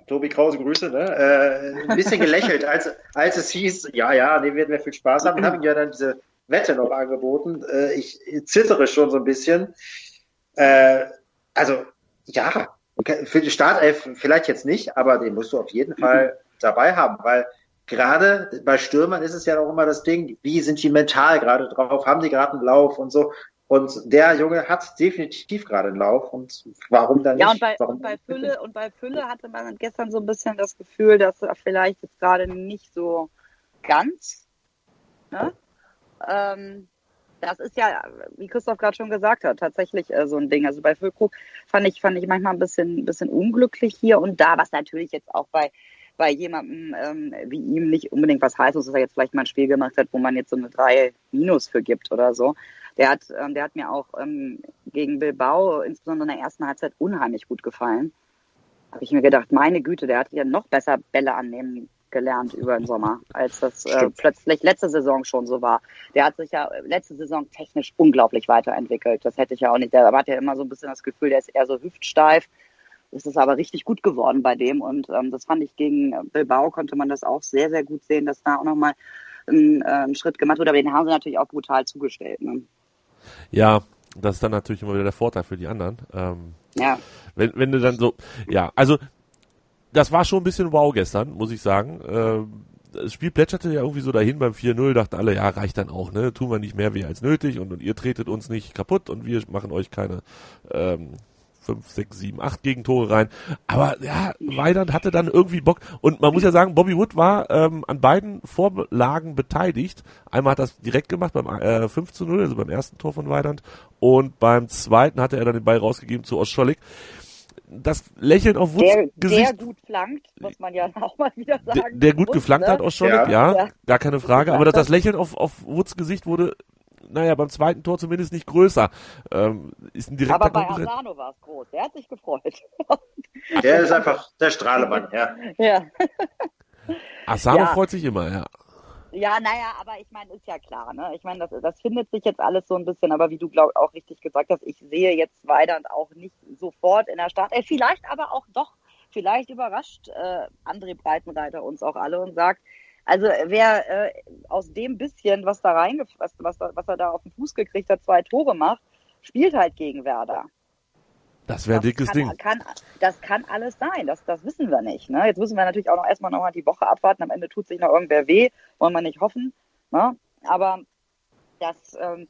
Tobi Krause, Grüße, ne? Äh, ein bisschen gelächelt, als, als es hieß, ja, ja, nee, werden wir viel Spaß haben. Und habe ihm ja dann diese Wette noch angeboten. Äh, ich zittere schon so ein bisschen. Äh, also, ja, für die Startelf vielleicht jetzt nicht, aber den musst du auf jeden Fall dabei haben, weil gerade bei Stürmern ist es ja auch immer das Ding, wie sind die mental gerade drauf, haben die gerade einen Lauf und so. Und der Junge hat definitiv gerade einen Lauf und warum dann nicht? Ja, und bei, warum und bei Fülle, und bei Fülle hatte man gestern so ein bisschen das Gefühl, dass er vielleicht jetzt gerade nicht so ganz, ne? Ähm, das ist ja, wie Christoph gerade schon gesagt hat, tatsächlich äh, so ein Ding. Also bei Füllkrug fand ich, fand ich manchmal ein bisschen, bisschen unglücklich hier und da, was natürlich jetzt auch bei, bei jemandem ähm, wie ihm nicht unbedingt was heißt, dass er jetzt vielleicht mal ein Spiel gemacht hat, wo man jetzt so eine 3 Minus für gibt oder so. Der hat, ähm, der hat mir auch ähm, gegen Bilbao, insbesondere in der ersten Halbzeit, unheimlich gut gefallen. Habe ich mir gedacht, meine Güte, der hat ja noch besser Bälle annehmen gelernt über den Sommer, als das äh, plötzlich letzte Saison schon so war. Der hat sich ja letzte Saison technisch unglaublich weiterentwickelt. Das hätte ich ja auch nicht. Der hat ja immer so ein bisschen das Gefühl, der ist eher so hüftsteif. Es ist aber richtig gut geworden bei dem und ähm, das fand ich gegen Bilbao konnte man das auch sehr, sehr gut sehen, dass da auch nochmal ein, äh, Schritt gemacht wurde. Aber den haben sie natürlich auch brutal zugestellt. Ne? Ja, das ist dann natürlich immer wieder der Vorteil für die anderen. Ähm, Ja. wenn, wenn du dann so, ja, also das war schon ein bisschen wow gestern, muss ich sagen. Ähm, das Spiel plätscherte ja irgendwie so dahin beim 4-0, dachten alle, ja, reicht dann auch, ne? Tun wir nicht mehr weh als nötig und, und ihr tretet uns nicht kaputt und wir machen euch keine ähm, 5, 6, 7, 8 Gegentore rein. Aber ja, Weidand hatte dann irgendwie Bock. Und man muss ja sagen, Bobby Wood war ähm, an beiden Vorlagen beteiligt. Einmal hat er das direkt gemacht beim äh, 5 zu 0, also beim ersten Tor von Weidand. Und beim zweiten hatte er dann den Ball rausgegeben zu Oscholik. Das Lächeln auf Woods Der, Gesicht der gut flankt, muss man ja [laughs] auch mal wieder der, sagen. der gut muss, geflankt ne? hat, Oscholik, Ja. ja, Ja. gar keine Frage. Aber das, das Lächeln auf, auf Woods Gesicht wurde, naja, beim zweiten Tor zumindest nicht größer. Ähm, ist ein direkter Aber bei Konkurrent. Asano war es groß. Der hat sich gefreut. [laughs] Der ist einfach der Strahlemann, ja. ja. [laughs] Asano Ja. freut sich immer, ja. Ja, naja, aber ich meine, ist ja klar, ne? Ich meine, das, das findet sich jetzt alles so ein bisschen, aber wie du glaub auch richtig gesagt hast, ich sehe jetzt Weidand auch nicht sofort in der Stadt. Äh, vielleicht aber auch doch, vielleicht überrascht äh, André Breitenreiter uns auch alle und sagt, also wer äh, aus dem bisschen, was da reingefasst, was, was, was er da auf den Fuß gekriegt hat, zwei Tore macht, spielt halt gegen Werder. Das wäre ein dickes kann, Ding. Kann, das kann alles sein, das, das wissen wir nicht. Ne? Jetzt müssen wir natürlich auch noch erstmal noch mal die Woche abwarten. Am Ende tut sich noch irgendwer weh, wollen wir nicht hoffen. Ne? Aber das, ähm,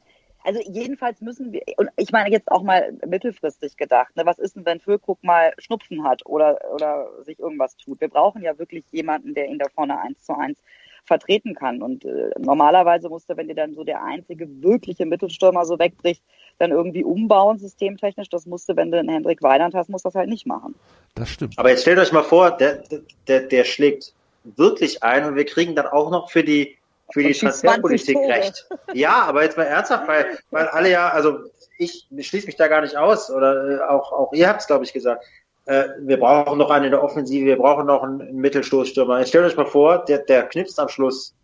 also jedenfalls müssen wir, und ich meine jetzt auch mal mittelfristig gedacht, ne, was ist denn, wenn Füllkrug mal Schnupfen hat oder, oder sich irgendwas tut? Wir brauchen ja wirklich jemanden, der ihn da vorne eins zu eins vertreten kann. Und äh, normalerweise musste, wenn dir dann so der einzige wirkliche Mittelstürmer so wegbricht, dann irgendwie umbauen, systemtechnisch. Das musste, wenn du einen Hendrik Weidand hast, musst du das halt nicht machen. Das stimmt. Aber jetzt stellt euch mal vor, der, der, der schlägt wirklich ein und wir kriegen dann auch noch für die für die Transferpolitik recht. Ja, aber jetzt mal ernsthaft, weil, weil alle ja, also ich schließe mich da gar nicht aus oder äh, auch, auch ihr habt es, glaube ich, gesagt. Äh, wir brauchen noch einen in der Offensive, wir brauchen noch einen Mittelstoßstürmer. Jetzt stellt euch mal vor, der, der knipst am Schluss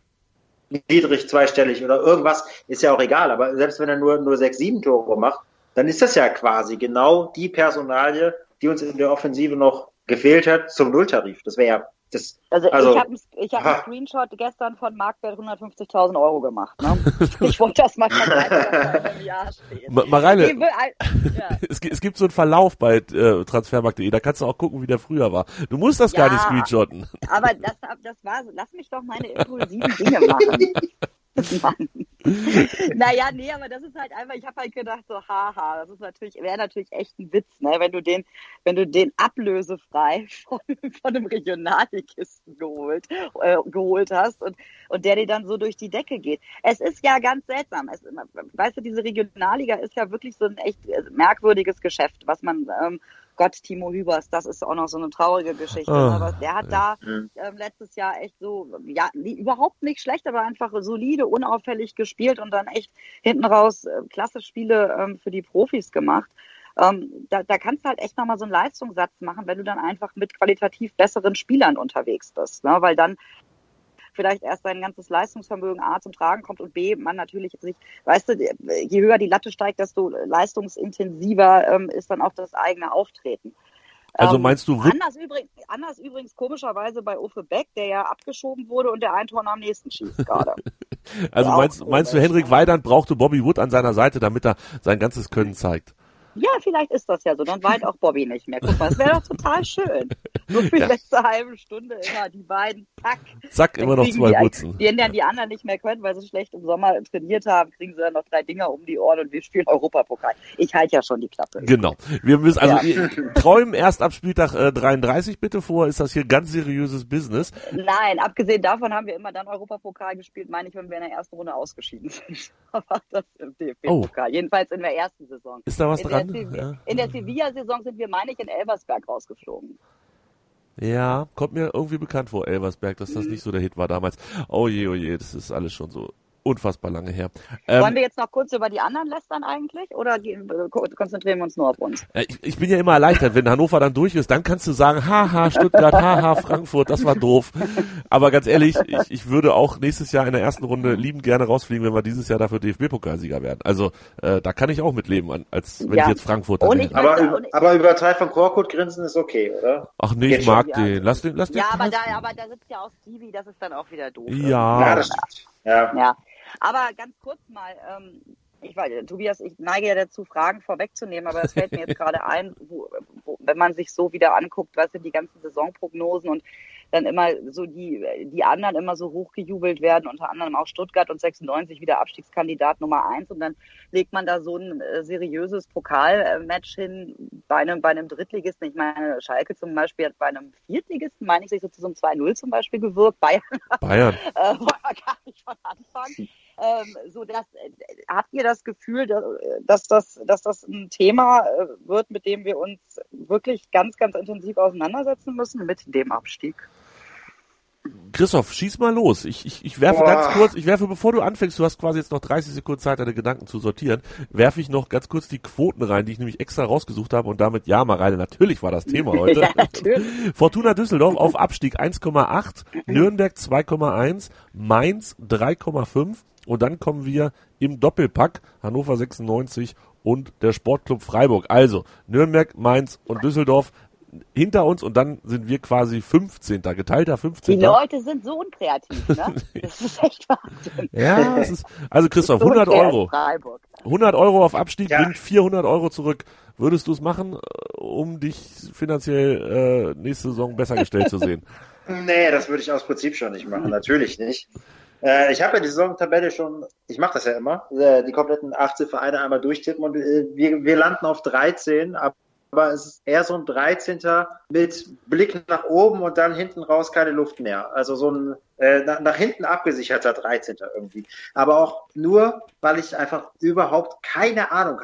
niedrig zweistellig oder irgendwas, ist ja auch egal, aber selbst wenn er nur, nur sechs, sieben Tore macht, dann ist das ja quasi genau die Personalie, die uns in der Offensive noch gefehlt hat zum Nulltarif. Das wäre ja das, also, also ich habe ich hab einen Screenshot gestern von Marktwert 150.000 Euro gemacht. Ne? [laughs] Ich wollte das mal vergleichen, im Jahr steht. Mareile, ja. [laughs] es, es, gibt so einen Verlauf bei äh, transfermarkt.de, da kannst du auch gucken, wie der früher war. Du musst das ja, gar nicht screenshotten. Aber das, das war, lass mich doch meine impulsiven Dinge machen. [laughs] [laughs] Naja, nee, aber das ist halt einfach, ich habe halt gedacht, so, haha, das ist natürlich, wäre natürlich echt ein Witz, ne, wenn du den, wenn du den ablösefrei [laughs] von, von einem Regionalligisten geholt, äh, geholt hast und, und der dir dann so durch die Decke geht. Es ist ja ganz seltsam. Es, weißt du, diese Regionalliga ist ja wirklich so ein echt äh, merkwürdiges Geschäft, was man, ähm, Gott, Timo Hübers, das ist auch noch so eine traurige Geschichte. Oh, aber der hat ja. da ähm, letztes Jahr echt so, ja, überhaupt nicht schlecht, aber einfach solide, unauffällig gespielt und dann echt hinten raus äh, klasse Spiele ähm, für die Profis gemacht. Ähm, da, da kannst du halt echt nochmal so einen Leistungssatz machen, wenn du dann einfach mit qualitativ besseren Spielern unterwegs bist. Ne? Weil dann vielleicht erst sein ganzes Leistungsvermögen A zum Tragen kommt und B, man natürlich sich, weißt du, je höher die Latte steigt, desto leistungsintensiver ähm, ist dann auch das eigene Auftreten. Also ähm, meinst du anders übrigens, anders übrigens komischerweise bei Uffe Beck, der ja abgeschoben wurde und der ein Tor am nächsten schießt gerade. [laughs] also meinst, meinst du, Henrik Weidand brauchte Bobby Wood an seiner Seite, damit er sein ganzes Können zeigt? Ja, vielleicht ist das ja so. Dann weint auch Bobby nicht mehr. Guck mal, das wäre doch total schön. So für die [laughs] ja. letzte halbe Stunde immer die beiden, zack. Zack, immer noch zwei Butzen. Die, die, die anderen nicht mehr können, weil sie schlecht im Sommer trainiert haben, kriegen sie dann noch drei Dinger um die Ohren und wir spielen Europapokal. Ich halte ja schon die Klappe. Genau. Wir müssen, also ja. träumen erst ab Spieltag äh, 33 bitte vor. Ist das hier ganz seriöses Business? Nein, abgesehen davon haben wir immer dann Europapokal gespielt, meine ich, wenn wir in der ersten Runde ausgeschieden sind. [laughs] Aber das im DFB-Pokal. Oh. Jedenfalls in der ersten Saison. Ist da was in dran? Ja. In der Sevilla-Saison sind wir, meine ich, in Elversberg rausgeflogen. Ja, kommt mir irgendwie bekannt vor, Elversberg, dass das mhm. nicht so der Hit war damals. Oh je, oh je, das ist alles schon so unfassbar lange her. Ähm, Wollen wir jetzt noch kurz über die anderen lästern eigentlich oder konzentrieren wir uns nur auf uns? Ich, ich, bin ja immer erleichtert, wenn Hannover dann durch ist, dann kannst du sagen, haha, Stuttgart, haha, Frankfurt, das war doof. Aber ganz ehrlich, ich, ich würde auch nächstes Jahr in der ersten Runde liebend gerne rausfliegen, wenn wir dieses Jahr dafür DFB-Pokalsieger werden. Also äh, da kann ich auch mitleben, als wenn ja. ich jetzt Frankfurt hätte. Aber, über, aber über Teil von Korkut grinsen ist okay, oder? Ach nee, ich mag den. Lass den, lass den. Ja, aber da, aber da sitzt ja auch Stevie, das ist dann auch wieder doof. Ja. ja das stimmt. Ja. ja. Aber ganz kurz mal, ähm, ich weiß, Tobias, ich neige ja dazu, Fragen vorwegzunehmen, aber es fällt mir jetzt [laughs] gerade ein, wo, wo, wenn man sich so wieder anguckt, was sind die ganzen Saisonprognosen und dann immer so die, die anderen immer so hochgejubelt werden, unter anderem auch Stuttgart und 96 wieder Abstiegskandidat Nummer eins und dann legt man da so ein äh, seriöses Pokalmatch hin bei einem, bei einem Drittligisten. Ich meine, Schalke zum Beispiel hat bei einem Viertligisten, meine ich, sich so zu so einem 2-0 zum Beispiel gewirkt. Bayern. Bayern. äh, [laughs] gar nicht von Anfang. Ähm, so dass, äh, habt ihr das Gefühl, dass, dass, das, dass das ein Thema äh, wird, mit dem wir uns wirklich ganz, ganz intensiv auseinandersetzen müssen mit dem Abstieg? Christoph, schieß mal los. Ich, ich, ich werfe Boah. ganz kurz, ich werfe, bevor du anfängst, du hast quasi jetzt noch 30 Sekunden Zeit, deine Gedanken zu sortieren, werfe ich noch ganz kurz die Quoten rein, die ich nämlich extra rausgesucht habe und damit, ja, Mareile, natürlich war das Thema [laughs] heute. Ja, natürlich. Fortuna Düsseldorf auf Abstieg 1,8, Nürnberg 2,1, Mainz 3,5 und dann kommen wir im Doppelpack Hannover 96 und der Sportclub Freiburg. Also Nürnberg, Mainz und Düsseldorf hinter uns und dann sind wir quasi 15. geteilter 15. Die Leute sind so unkreativ, ne? [laughs] Das ist echt Wahnsinn. Ja, es ist, also Christoph, So 100 unfair in Euro. Freiburg. 100 Euro auf Abstieg Ja. bringt 400 Euro zurück. Würdest du es machen, äh, um dich finanziell äh, nächste Saison besser gestellt zu sehen? [laughs] Nee, das würde ich aus Prinzip schon nicht machen, natürlich nicht. Äh, ich habe ja die Saisontabelle schon, ich mache das ja immer, äh, die kompletten 18 Vereine einmal durchtippen und äh, wir, wir landen auf 13, aber es ist eher so ein 13. mit Blick nach oben und dann hinten raus keine Luft mehr. Also so ein äh, nach, nach hinten abgesicherter 13. irgendwie. Aber auch nur, weil ich einfach überhaupt keine Ahnung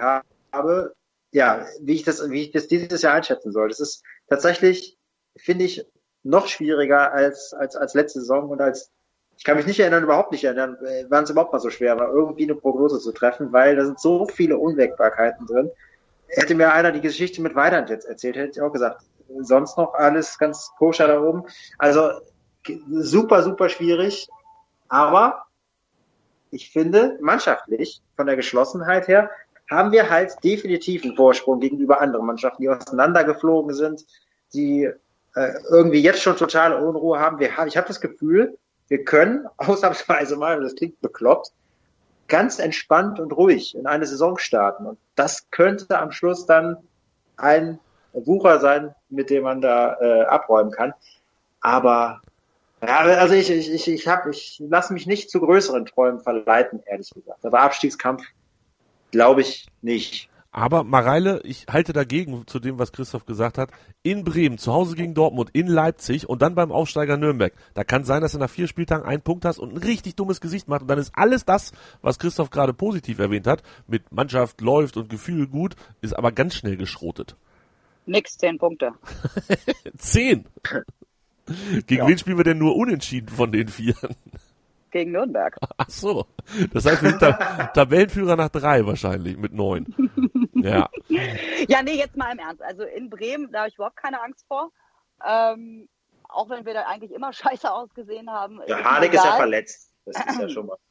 habe, ja, wie ich das, wie ich das dieses Jahr einschätzen soll. Das ist tatsächlich, finde ich, noch schwieriger als, als, als letzte Saison und als, ich kann mich nicht erinnern, überhaupt nicht erinnern, äh, wann es überhaupt mal so schwer war, irgendwie eine Prognose zu treffen, weil da sind so viele Unwägbarkeiten drin. Hätte mir einer die Geschichte mit Weidand jetzt erzählt, hätte ich auch gesagt, sonst noch alles ganz koscher da oben. Also super, super schwierig. Aber ich finde, mannschaftlich, von der Geschlossenheit her, haben wir halt definitiv einen Vorsprung gegenüber anderen Mannschaften, die auseinandergeflogen sind, die äh, irgendwie jetzt schon totale Unruhe haben. Wir ich habe das Gefühl, wir können [laughs] ausnahmsweise mal, das klingt bekloppt, ganz entspannt und ruhig in eine Saison starten. Und das könnte am Schluss dann ein Wucher sein, mit dem man da äh, abräumen kann. Aber ja, also ich, ich, ich, ich, hab, ich lasse mich nicht zu größeren Träumen verleiten, ehrlich gesagt. Aber Abstiegskampf glaube ich nicht. Aber Mareile, ich halte dagegen zu dem, was Christoph gesagt hat. In Bremen, zu Hause gegen Dortmund, in Leipzig und dann beim Aufsteiger Nürnberg. Da kann sein, dass du nach vier Spieltagen einen Punkt hast und ein richtig dummes Gesicht macht. Und dann ist alles das, was Christoph gerade positiv erwähnt hat, mit Mannschaft läuft und Gefühl gut, ist aber ganz schnell geschrotet. Nix, zehn Punkte. [laughs] Zehn! [laughs] Gegen Ja. wen spielen wir denn nur unentschieden von den vier? Gegen Nürnberg. [laughs] Ach so. Das heißt, wir sind Ta [laughs] Tabellenführer nach drei wahrscheinlich mit neun. Ja. Ja, nee, jetzt mal im Ernst. Also in Bremen, da habe ich überhaupt keine Angst vor. Ähm, auch wenn wir da eigentlich immer [laughs] scheiße ausgesehen haben. Ja, mir Harnik ist ja verletzt. Das ist ja schon mal. [clears throat]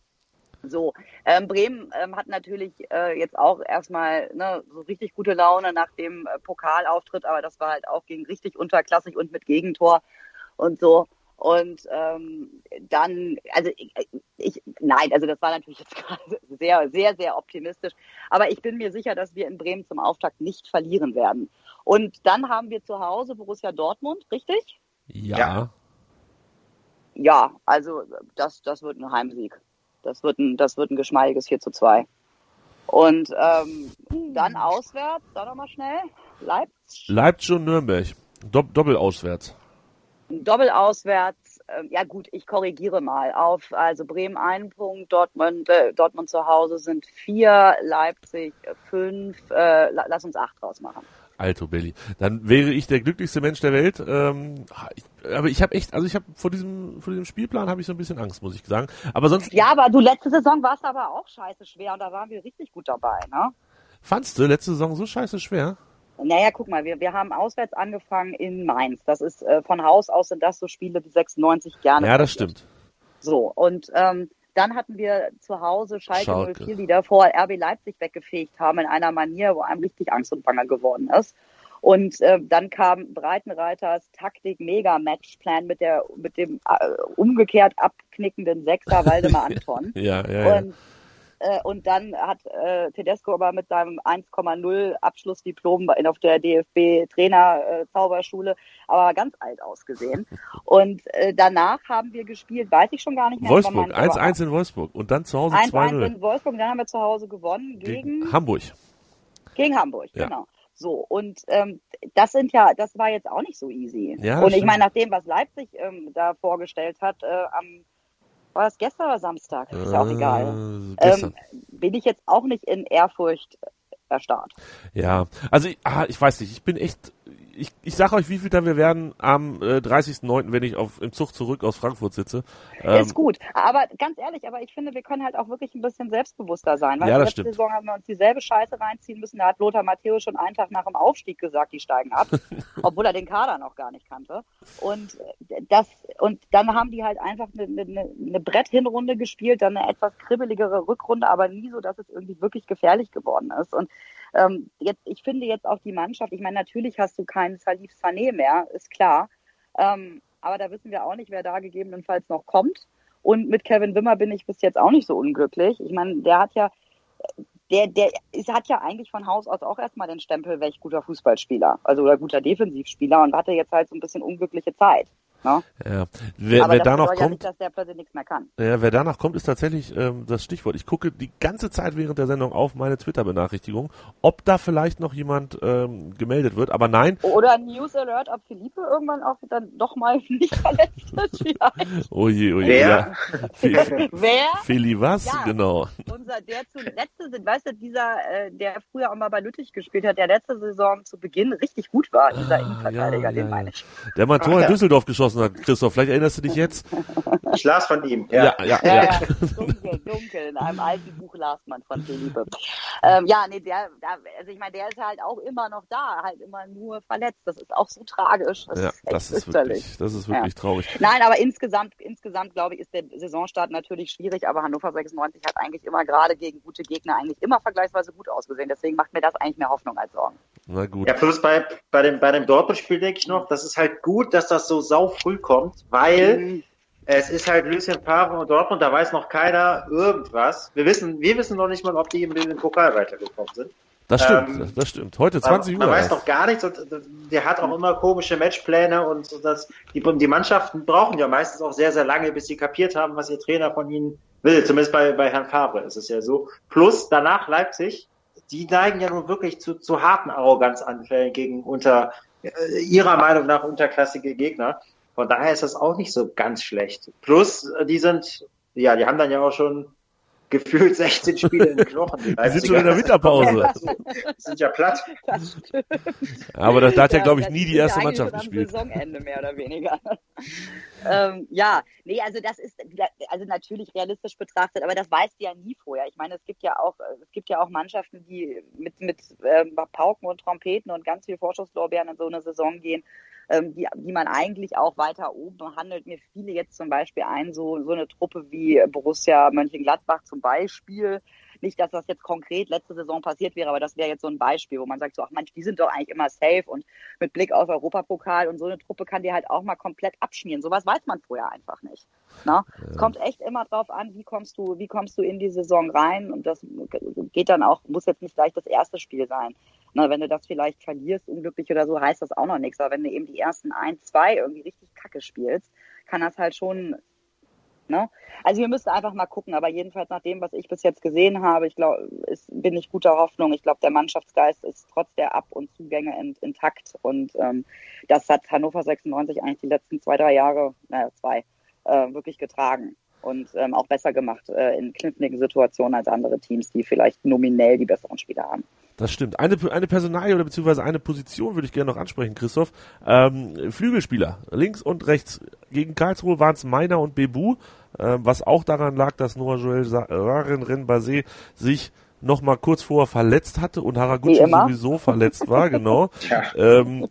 So, ähm, Bremen ähm, hat natürlich äh, jetzt auch erstmal ne, so richtig gute Laune nach dem äh, Pokalauftritt, aber das war halt auch gegen richtig unterklassig und mit Gegentor und so. Und ähm, dann, also ich, ich, nein, also das war natürlich jetzt [laughs] gerade sehr, sehr, sehr optimistisch. Aber ich bin mir sicher, dass wir in Bremen zum Auftakt nicht verlieren werden. Und dann haben wir zu Hause Borussia Dortmund, richtig? Ja. Ja. Ja, also das, das wird ein Heimsieg. Das wird ein, das wird ein geschmeidiges 4 zu 2. Und ähm, dann auswärts, da nochmal schnell, Leipzig, Leipzig und Nürnberg. Dopp Doppelauswärts. Doppel auswärts. Ähm, ja gut, ich korrigiere mal auf. Also Bremen einen Punkt, Dortmund, äh, Dortmund zu Hause sind vier, Leipzig fünf. Äh, la- lass uns acht draus machen. Alto Belli. Dann wäre ich der glücklichste Mensch der Welt. Ähm, ich, aber ich habe echt, also ich habe vor diesem, vor diesem Spielplan habe ich so ein bisschen Angst, muss ich sagen. Aber sonst Ja, aber du letzte Saison warst aber auch scheiße schwer und da waren wir richtig gut dabei, ne? fandst du letzte Saison so scheiße schwer? Naja, guck mal, wir, wir haben auswärts angefangen in Mainz. Das ist äh, von Haus aus sind das so Spiele, die 96 gerne. Ja, das passiert. stimmt. So, und ähm, dann hatten wir zu Hause Schalke, Schalke. 04, die davor RB Leipzig weggefegt haben in einer Manier, wo einem richtig Angst und Bange geworden ist. Und äh, dann kam Breitenreiters Taktik Mega Matchplan mit der mit dem äh, umgekehrt abknickenden Sechser [laughs] Waldemar Anton. Ja, ja, ja. Und, äh, und dann hat äh, Tedesco aber mit seinem 1,0 Abschlussdiplom in- auf der DFB-Trainer-Zauberschule aber ganz alt ausgesehen. Und äh, danach haben wir gespielt, weiß ich schon gar nicht mehr. Wolfsburg, man- aber 1-1 in Wolfsburg und dann zu Hause 1-1 2-0 in Wolfsburg, dann haben wir zu Hause gewonnen gegen, gegen Hamburg. gegen Hamburg, Ja. genau. So, und ähm, das sind ja, das war jetzt auch nicht so easy. Ja, und ich meine, nach dem, was Leipzig ähm, da vorgestellt hat, äh, am war das gestern oder Samstag? Ist ja auch egal. Äh, gestern. Ähm, bin ich jetzt auch nicht in Ehrfurcht erstarrt. Ja, also ah, ich weiß nicht, ich bin echt, ich, ich sag euch, wie viel da wir werden am äh, 30.09., wenn ich auf, im Zug zurück aus Frankfurt sitze. Ähm, ist gut. Aber ganz ehrlich, aber ich finde, wir können halt auch wirklich ein bisschen selbstbewusster sein. Weil ja, das letzte stimmt. Saison haben wir uns dieselbe Scheiße reinziehen müssen. Da hat Lothar Matthäus schon einen Tag nach dem Aufstieg gesagt, die steigen ab. [laughs] obwohl er den Kader noch gar nicht kannte. Und äh, das, und dann haben die halt einfach eine, eine, eine Bretthinrunde gespielt, dann eine etwas kribbeligere Rückrunde, aber nie so, dass es irgendwie wirklich gefährlich geworden ist. Und ähm, jetzt, ich finde jetzt auch die Mannschaft, ich meine, natürlich hast du keinen Salif Sané mehr, ist klar. Ähm, aber da wissen wir auch nicht, wer da gegebenenfalls noch kommt. Und mit Kevin Wimmer bin ich bis jetzt auch nicht so unglücklich. Ich meine, der hat ja, der, der ist, hat ja eigentlich von Haus aus auch erstmal den Stempel, welch guter Fußballspieler, also oder guter Defensivspieler und hatte jetzt halt so ein bisschen unglückliche Zeit. Ne? Ja. Wer, Aber wer das da noch bedeutet ja kommt, nicht, dass der plötzlich nichts mehr kann. Ja, wer danach kommt, ist tatsächlich ähm, das Stichwort. Ich gucke die ganze Zeit während der Sendung auf meine Twitter-Benachrichtigung, ob da vielleicht noch jemand ähm, gemeldet wird. Aber nein. Oder News Alert, ob Philippe irgendwann auch dann doch mal [laughs] nicht verletzt vielleicht. Oh je, oh je. Wer? Ja. [laughs] Wer? Feli was? Ja. Genau. Unser, der zu letzte, weißt du, dieser, äh, der früher auch mal bei Lüttich gespielt hat, der letzte Saison zu Beginn richtig gut war, dieser Ah, Innenverteidiger, ja, den meine ich. Der mal ein Tor in ja. Düsseldorf geschossen hat, Christoph. Vielleicht erinnerst du dich jetzt? Ich las von ihm. Ja, ja, ja. Ja, ja, [laughs] dunkel, dunkel. In einem alten Buch las man von Philippe. Ähm, ja, nee, der, der, also ich meine, der ist halt auch immer noch da, halt immer nur verletzt. Das ist auch so tragisch. Das Ja, ist das ist wirklich, das ist wirklich traurig. Nein, aber insgesamt, insgesamt glaube ich, ist der Saisonstart natürlich schwierig, aber Hannover 96 hat eigentlich immer gerade gegen gute Gegner eigentlich immer vergleichsweise gut ausgesehen. Deswegen macht mir das eigentlich mehr Hoffnung als Sorgen. Na gut. Ja, plus bei, bei dem, bei dem Dortmund-Spiel denke ich noch, das ist halt gut, dass das so sau früh kommt, weil Mhm. es ist halt Lucien Favre und Dortmund, da weiß noch keiner irgendwas. Wir wissen, wir wissen noch nicht mal, ob die im, im Pokal weitergekommen sind. Das stimmt, Ähm, das stimmt. Heute 20 man, Uhr. Man weiß noch gar nichts und der hat auch immer komische Matchpläne und so, das, die, die Mannschaften brauchen ja meistens auch sehr, sehr lange, bis sie kapiert haben, was ihr Trainer von ihnen will. Zumindest bei, bei Herrn Favre ist es ja so. Plus danach Leipzig, die neigen ja nun wirklich zu, zu harten Arroganzanfällen gegen unter äh, ihrer Meinung nach unterklassige Gegner. Von daher ist das auch nicht so ganz schlecht. Plus, äh, die sind, ja, die haben dann ja auch schon gefühlt 16 Spiele in den Knochen. Die, Die sind schon in der Winterpause. [laughs] Die sind ja platt. Das. Aber da, da hat ja, glaube ich, das nie die ja erste Mannschaft gespielt. Saisonende mehr oder weniger. [laughs] ähm, ja, nee, also das ist also natürlich realistisch betrachtet, aber das weißt du ja nie vorher. Ich meine, es gibt ja auch es gibt ja auch Mannschaften, die mit mit ähm, Pauken und Trompeten und ganz viel Vorschusslorbeeren in so eine Saison gehen, ähm, die, die man eigentlich auch weiter oben behandelt. Mir fiele jetzt zum Beispiel ein, so, so eine Truppe wie Borussia Mönchengladbach zum Beispiel. Nicht, dass das jetzt konkret letzte Saison passiert wäre, aber das wäre jetzt so ein Beispiel, wo man sagt, so, ach Mensch, die sind doch eigentlich immer safe und mit Blick auf Europapokal und so eine Truppe kann dir halt auch mal komplett abschmieren. Sowas weiß man vorher einfach nicht. Ne? Es kommt echt immer drauf an, wie kommst du, wie kommst du in die Saison rein und das geht dann auch, muss jetzt nicht gleich das erste Spiel sein. Na, wenn du das vielleicht verlierst, unglücklich oder so, heißt das auch noch nichts. Aber wenn du eben die ersten ein, zwei irgendwie richtig kacke spielst, kann das halt schon, ne? Also wir müssen einfach mal gucken, aber jedenfalls nach dem, was ich bis jetzt gesehen habe, ich glaube, bin ich guter Hoffnung. Ich glaube, der Mannschaftsgeist ist trotz der Ab- und Zugänge in, intakt und ähm, das hat Hannover 96 eigentlich die letzten zwei, drei Jahre, naja, zwei, äh, wirklich getragen und ähm, auch besser gemacht äh, in kniffligen Situationen als andere Teams, die vielleicht nominell die besseren Spieler haben. Das stimmt. Eine, eine Personalie oder beziehungsweise eine Position würde ich gerne noch ansprechen, Christoph. Ähm, Flügelspieler, links und rechts. Gegen Karlsruhe waren es Meiner und Bebu, äh, was auch daran lag, dass Noah Joel Raren Renbase sich noch mal kurz vorher verletzt hatte und Haraguchi sowieso verletzt war, genau. [laughs] Ähm,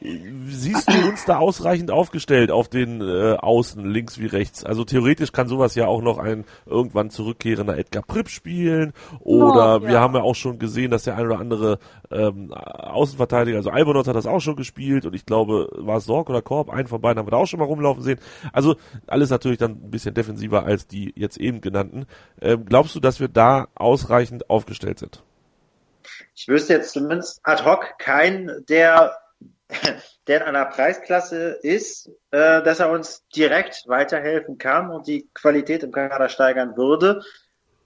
siehst du uns da ausreichend aufgestellt auf den äh, Außen, links wie rechts? Also theoretisch kann sowas ja auch noch ein irgendwann zurückkehrender Edgar Pripp spielen. Oder Oh, wir ja. haben ja auch schon gesehen, dass der ein oder andere ähm, Außenverteidiger, also Albonot hat das auch schon gespielt und ich glaube, war es Sorg oder Korb, einen von beiden haben wir da auch schon mal rumlaufen sehen. Also alles natürlich dann ein bisschen defensiver als die jetzt eben genannten. Ähm, glaubst du, dass wir da ausreichend aufgestellt sind? Ich wüsste jetzt zumindest ad hoc keinen, der, [laughs] der in einer Preisklasse ist, äh, dass er uns direkt weiterhelfen kann und die Qualität im Kader steigern würde.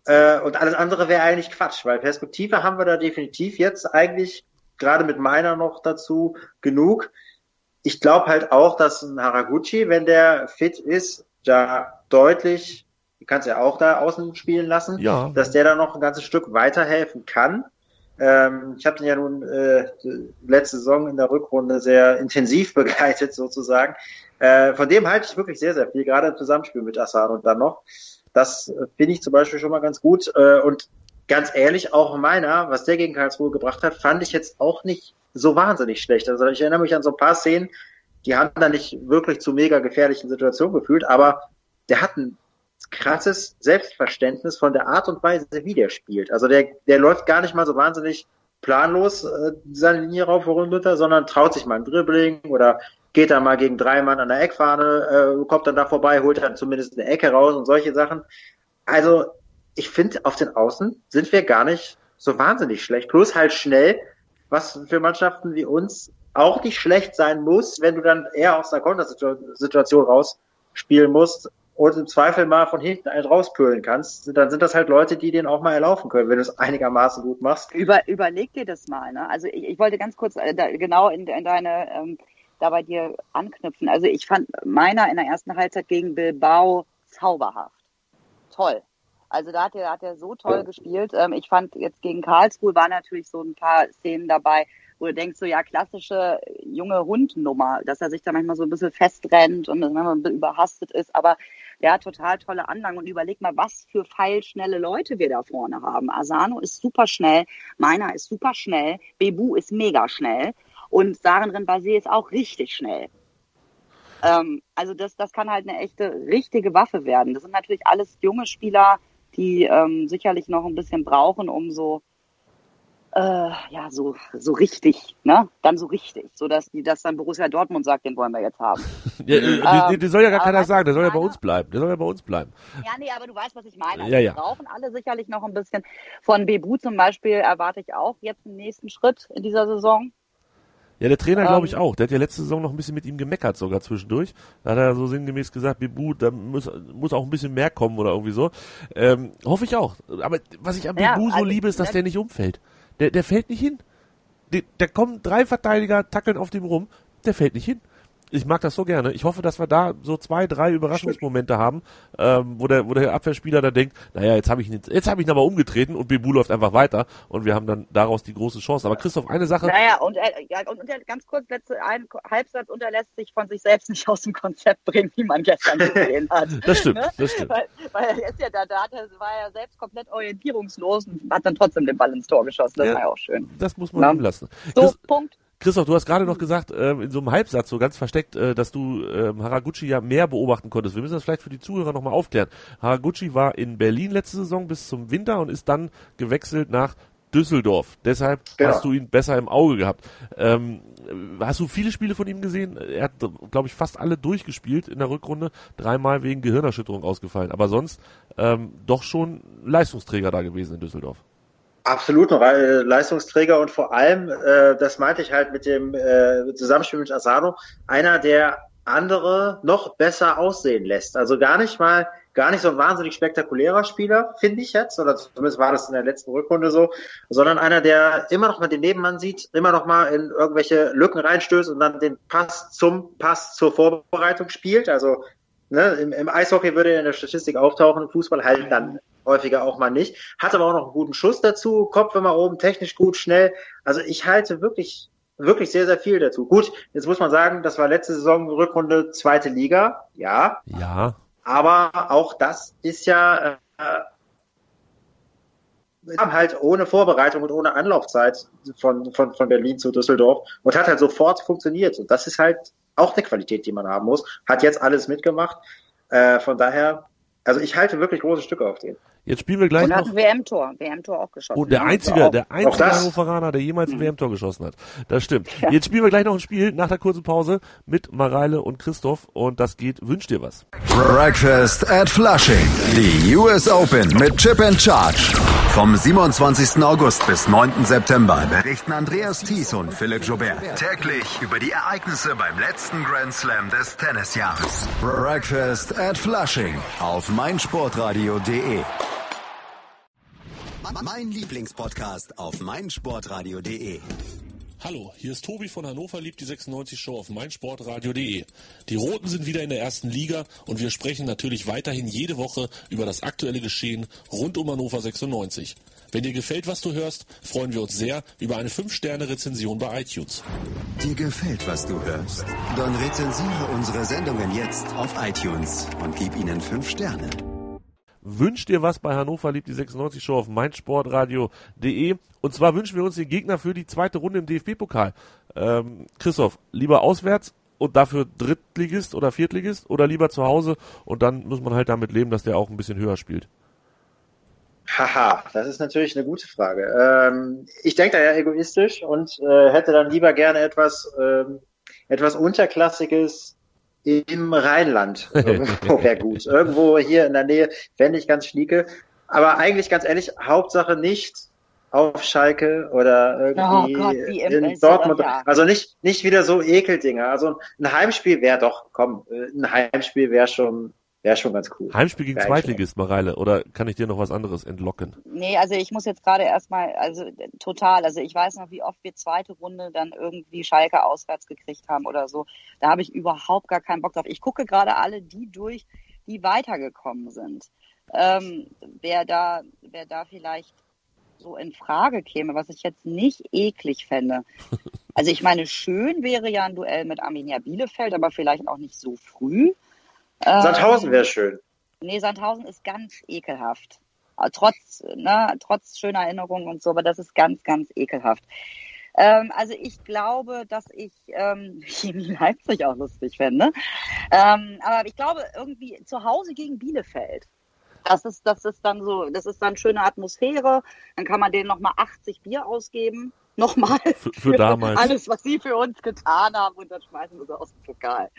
Äh, und alles andere wäre eigentlich Quatsch, weil Perspektive haben wir da definitiv jetzt eigentlich gerade mit meiner noch dazu genug. Ich glaube halt auch, dass ein Haraguchi, wenn der fit ist, da deutlich, du kannst ja auch da außen spielen lassen, Ja. dass der da noch ein ganzes Stück weiterhelfen kann. Ähm, ich habe den ja nun äh, letzte Saison in der Rückrunde sehr intensiv [laughs] begleitet sozusagen. Äh, von dem halte ich wirklich sehr, sehr viel, gerade im Zusammenspiel mit Assan und dann noch. Das finde ich zum Beispiel schon mal ganz gut. Äh, und ganz ehrlich, auch meiner, was der gegen Karlsruhe gebracht hat, fand ich jetzt auch nicht so wahnsinnig schlecht. Also ich erinnere mich an so ein paar Szenen, die haben da nicht wirklich zu mega gefährlichen Situationen gefühlt, aber der hat ein krasses Selbstverständnis von der Art und Weise, wie der spielt. Also der, der läuft gar nicht mal so wahnsinnig planlos äh, seine Linie rauf runter, sondern traut sich mal ein Dribbling oder geht da mal gegen drei Mann an der Eckfahne, äh, kommt dann da vorbei, holt dann zumindest eine Ecke raus und solche Sachen. Also ich finde, auf den Außen sind wir gar nicht so wahnsinnig schlecht. Plus halt schnell, was für Mannschaften wie uns auch nicht schlecht sein muss, wenn du dann eher aus einer Kontersituation rausspielen musst und im Zweifel mal von hinten einen rauspölen kannst, dann sind das halt Leute, die den auch mal erlaufen können, wenn du es einigermaßen gut machst. Über, überleg dir das mal. Ne? Also ich, ich wollte ganz kurz äh, da, genau in, in deine ähm, da bei dir anknüpfen. Also ich fand meiner in der ersten Halbzeit gegen Bilbao zauberhaft. Toll. Also da hat er, hat er so toll gespielt. Ähm, ich fand jetzt gegen Karlsruhe waren natürlich so ein paar Szenen dabei, wo du denkst, so ja, klassische junge Hundnummer, dass er sich da manchmal so ein bisschen festrennt und manchmal ein bisschen überhastet ist, aber hat total tolle Anlagen und überleg mal, was für feilschnelle Leute wir da vorne haben. Asano ist super schnell, meiner ist super schnell, Bebu ist mega schnell und Saren Renbase ist auch richtig schnell. Ähm, also das, das kann halt eine echte, richtige Waffe werden. Das sind natürlich alles junge Spieler, die ähm, sicherlich noch ein bisschen brauchen, um so äh, ja so so richtig, ne? Dann so richtig, so dass die das dann Borussia Dortmund sagt, den wollen wir jetzt haben. [laughs] ja, äh, ähm, der soll ja gar keiner sagen, der soll ja bei uns bleiben, der soll ja bei uns bleiben. Ja, nee, aber du weißt, was ich meine. Also ja, ja. Wir brauchen alle sicherlich noch ein bisschen. Von Bebu zum Beispiel erwarte ich auch jetzt einen nächsten Schritt in dieser Saison. Ja, der Trainer glaube ich ähm. auch. Der hat ja letzte Saison noch ein bisschen mit ihm gemeckert sogar zwischendurch. Da hat er so sinngemäß gesagt, Bibu, da muss, muss auch ein bisschen mehr kommen oder irgendwie so. Ähm, hoffe ich auch. Aber was ich an ja, Bibu so also, liebe, ist, dass der nicht umfällt. Der, der fällt nicht hin. Da kommen drei Verteidiger, tackeln auf dem rum. Der fällt nicht hin ich mag das so gerne. Ich hoffe, dass wir da so zwei, drei Überraschungsmomente haben, ähm, wo der, wo der Abwehrspieler da denkt, naja, jetzt habe ich ihn, jetzt habe ich ihn aber umgetreten und Bebu läuft einfach weiter und wir haben dann daraus die große Chance. Aber Christoph, eine Sache. Naja, und, äh, ja, und, und ganz kurz, letzte ein Halbsatz unterlässt sich von sich selbst nicht aus dem Konzept bringen, wie man gestern gesehen hat. [laughs] das stimmt, ne? das stimmt. Weil, weil er ist ja da, da hat er, war er selbst komplett orientierungslos und hat dann trotzdem den Ball ins Tor geschossen. Das ja, war ja auch schön. Das muss man ihm lassen. So, Chris, Punkt. Christoph, du hast gerade noch gesagt, ähm, in so einem Halbsatz, so ganz versteckt, äh, dass du ähm, Haraguchi ja mehr beobachten konntest. Wir müssen das vielleicht für die Zuhörer nochmal aufklären. Haraguchi war in Berlin letzte Saison bis zum Winter und ist dann gewechselt nach Düsseldorf. Deshalb genau. hast du ihn besser im Auge gehabt. Ähm, hast du viele Spiele von ihm gesehen? Er hat, glaube ich, fast alle durchgespielt in der Rückrunde. Dreimal wegen Gehirnerschütterung ausgefallen. Aber sonst ähm, doch schon Leistungsträger da gewesen in Düsseldorf. Absolut noch äh, Leistungsträger und vor allem, äh, das meinte ich halt mit dem äh, Zusammenspiel mit Asano, einer, der andere noch besser aussehen lässt. Also gar nicht mal, gar nicht so ein wahnsinnig spektakulärer Spieler, finde ich jetzt, oder zumindest war das in der letzten Rückrunde so, sondern einer, der immer noch mal den Nebenmann sieht, immer noch mal in irgendwelche Lücken reinstößt und dann den Pass zum Pass zur Vorbereitung spielt. Also ne, im, im Eishockey würde er in der Statistik auftauchen, im Fußball halt dann häufiger auch mal nicht. Hat aber auch noch einen guten Schuss dazu, Kopf immer oben, technisch gut, schnell. Also ich halte wirklich, wirklich sehr, sehr viel dazu. Gut, jetzt muss man sagen, das war letzte Saison Rückrunde zweite Liga, ja. Ja. Aber auch das ist ja äh, halt ohne Vorbereitung und ohne Anlaufzeit von, von, von Berlin zu Düsseldorf und hat halt sofort funktioniert. Und das ist halt auch eine Qualität, die man haben muss. Hat jetzt alles mitgemacht. Äh, von daher, also ich halte wirklich große Stücke auf den. Jetzt spielen wir gleich und noch. Und WM-Tor, WM-Tor auch geschossen. Und oh, der einzige, der einzige Hannoveraner, der jemals ein mhm. WM-Tor geschossen hat. Das stimmt. Ja. Jetzt spielen wir gleich noch ein Spiel nach der kurzen Pause mit Mareile und Christoph und das geht Wünsch dir was. Breakfast at Flushing. Die US Open mit Chip and Charge. Vom 27. August bis 9. September berichten Andreas Thies und Philipp Jobert täglich über die Ereignisse beim letzten Grand Slam des Tennisjahres. Breakfast at Flushing auf meinsportradio.de. Mein Lieblingspodcast auf meinsportradio.de. Hallo, hier ist Tobi von Hannover liebt die 96 Show auf meinsportradio.de. Die Roten sind wieder in der ersten Liga und wir sprechen natürlich weiterhin jede Woche über das aktuelle Geschehen rund um Hannover 96. Wenn dir gefällt, was du hörst, freuen wir uns sehr über eine 5-Sterne-Rezension bei iTunes. Dir gefällt, was du hörst? Dann rezensiere unsere Sendungen jetzt auf iTunes und gib ihnen 5 Sterne. Wünscht dir was bei Hannover liebt die 96 Show auf meinsportradio.de. Und zwar wünschen wir uns den Gegner für die zweite Runde im DFB-Pokal. Ähm, Christoph, lieber auswärts und dafür Drittligist oder Viertligist oder lieber zu Hause und dann muss man halt damit leben, dass der auch ein bisschen höher spielt. Haha, das ist natürlich eine gute Frage. Ähm, ich denke da ja egoistisch und äh, hätte dann lieber gerne etwas, ähm, etwas Unterklassiges im Rheinland. [laughs] Irgendwo wäre gut. Irgendwo hier in der Nähe fände ich ganz schnieke. Aber eigentlich ganz ehrlich, Hauptsache nicht auf Schalke oder irgendwie Oh Gott, in Dortmund. ja. Also nicht, nicht wieder so Ekeldinger. Also ein Heimspiel wäre doch, komm, äh, ein Heimspiel wäre schon, wäre schon ganz cool. Heimspiel gegen Zweitligist, Mareile. Oder kann ich dir noch was anderes entlocken? Nee, also ich muss jetzt gerade erstmal, also total, also ich weiß noch, wie oft wir zweite Runde dann irgendwie Schalke auswärts gekriegt haben oder so. Da habe ich überhaupt gar keinen Bock drauf. Ich gucke gerade alle die durch, die weitergekommen sind. Ähm, wer da, wer da vielleicht so in Frage käme, was ich jetzt nicht eklig fände. [laughs] Also ich meine, schön wäre ja ein Duell mit Arminia Bielefeld, aber vielleicht auch nicht so früh. Ähm, Sandhausen wäre schön. Nee, Sandhausen ist ganz ekelhaft. Aber Trotz, ne, trotz schöner Erinnerungen und so, aber das ist ganz, ganz ekelhaft. Ähm, also ich glaube, dass ich ähm, [laughs] Chemie Leipzig auch lustig fände. Ähm, aber ich glaube irgendwie zu Hause gegen Bielefeld. Das ist, das ist dann so, das ist dann schöne Atmosphäre. Dann kann man denen nochmal 80 Bier ausgeben. [laughs] Nochmal Für, für damals. alles, was sie für uns getan haben und dann schmeißen wir sie aus dem Pokal.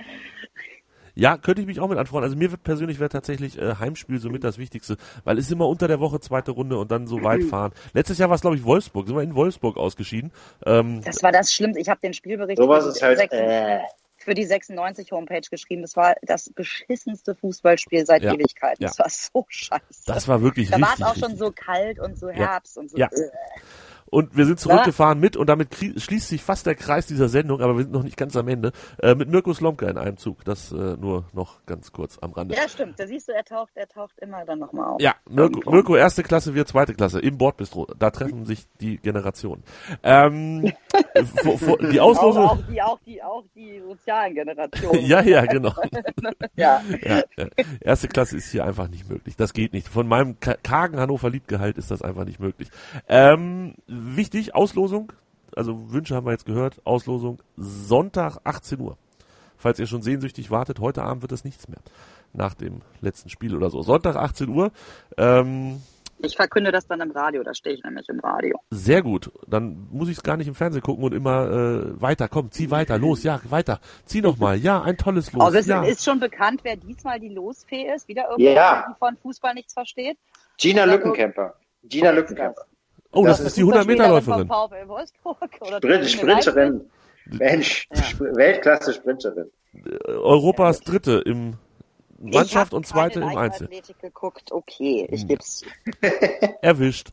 Ja, könnte ich mich auch mit anfreuen. Also mir wird persönlich wäre tatsächlich äh, Heimspiel somit das Wichtigste, weil es immer unter der Woche zweite Runde und dann so weit [clears throat] fahren. Letztes Jahr war es glaube ich Wolfsburg, sind wir in Wolfsburg ausgeschieden. Ähm, Das war das Schlimmste. Ich habe den Spielbericht Sowas für ist die halt, 96 äh. für die 96 Homepage geschrieben. Das war das beschissenste Fußballspiel seit Ja, Ewigkeiten. ja. Das war so scheiße. das war wirklich da war es richtig. auch schon richtig. so kalt und so Herbst und so. Ja. äh. Und wir sind zurückgefahren mit, und damit schließt sich fast der Kreis dieser Sendung, aber wir sind noch nicht ganz am Ende, äh, mit Mirko Slomka in einem Zug. Das äh, nur noch ganz kurz am Rande. Ja, stimmt. Da siehst du, er taucht, er taucht immer dann nochmal auf. Ja, Mirko, Mirko erste Klasse, wir zweite Klasse im Bordbistro. Da treffen sich die Generationen. Ähm, [laughs] vor, vor, die Auch, Auslosung. auch, die, auch, die, auch die sozialen Generationen. [laughs] ja, ja, genau. [laughs] ja. Ja, ja. Erste Klasse ist hier einfach nicht möglich. Das geht nicht. Von meinem ka- kargen Hannover Liebgehalt ist das einfach nicht möglich. Ähm, wichtig, Auslosung. Also Wünsche haben wir jetzt gehört. Auslosung Sonntag 18 Uhr. Falls ihr schon sehnsüchtig wartet, heute Abend wird es nichts mehr. Nach dem letzten Spiel oder so. Sonntag 18 Uhr. Ähm, Ich verkünde das dann im Radio, da stehe ich nämlich im Radio. sehr gut. Dann muss ich es gar nicht im Fernsehen gucken und immer äh, weiter. Komm, zieh weiter, los, ja, weiter. Zieh noch mal. Ja, ein tolles Los. Also es ja. ist schon bekannt, wer diesmal die Losfee ist. Wieder irgendwer, Ja. die von Fußball nichts versteht. Gina Lückenkämper. Gina Lückenkämper. Oh, das, das ist die 100-Meter-Läuferin. Vom VfL Wolfsburg oder Sprint, Sprinterin. Mensch, Ja. Sp- Weltklasse-Sprinterin. Europas Dritte im Mannschaft ich und Zweite im Einzel. Leichtathletik geguckt, okay, Hm. ich geb's. [laughs] Erwischt.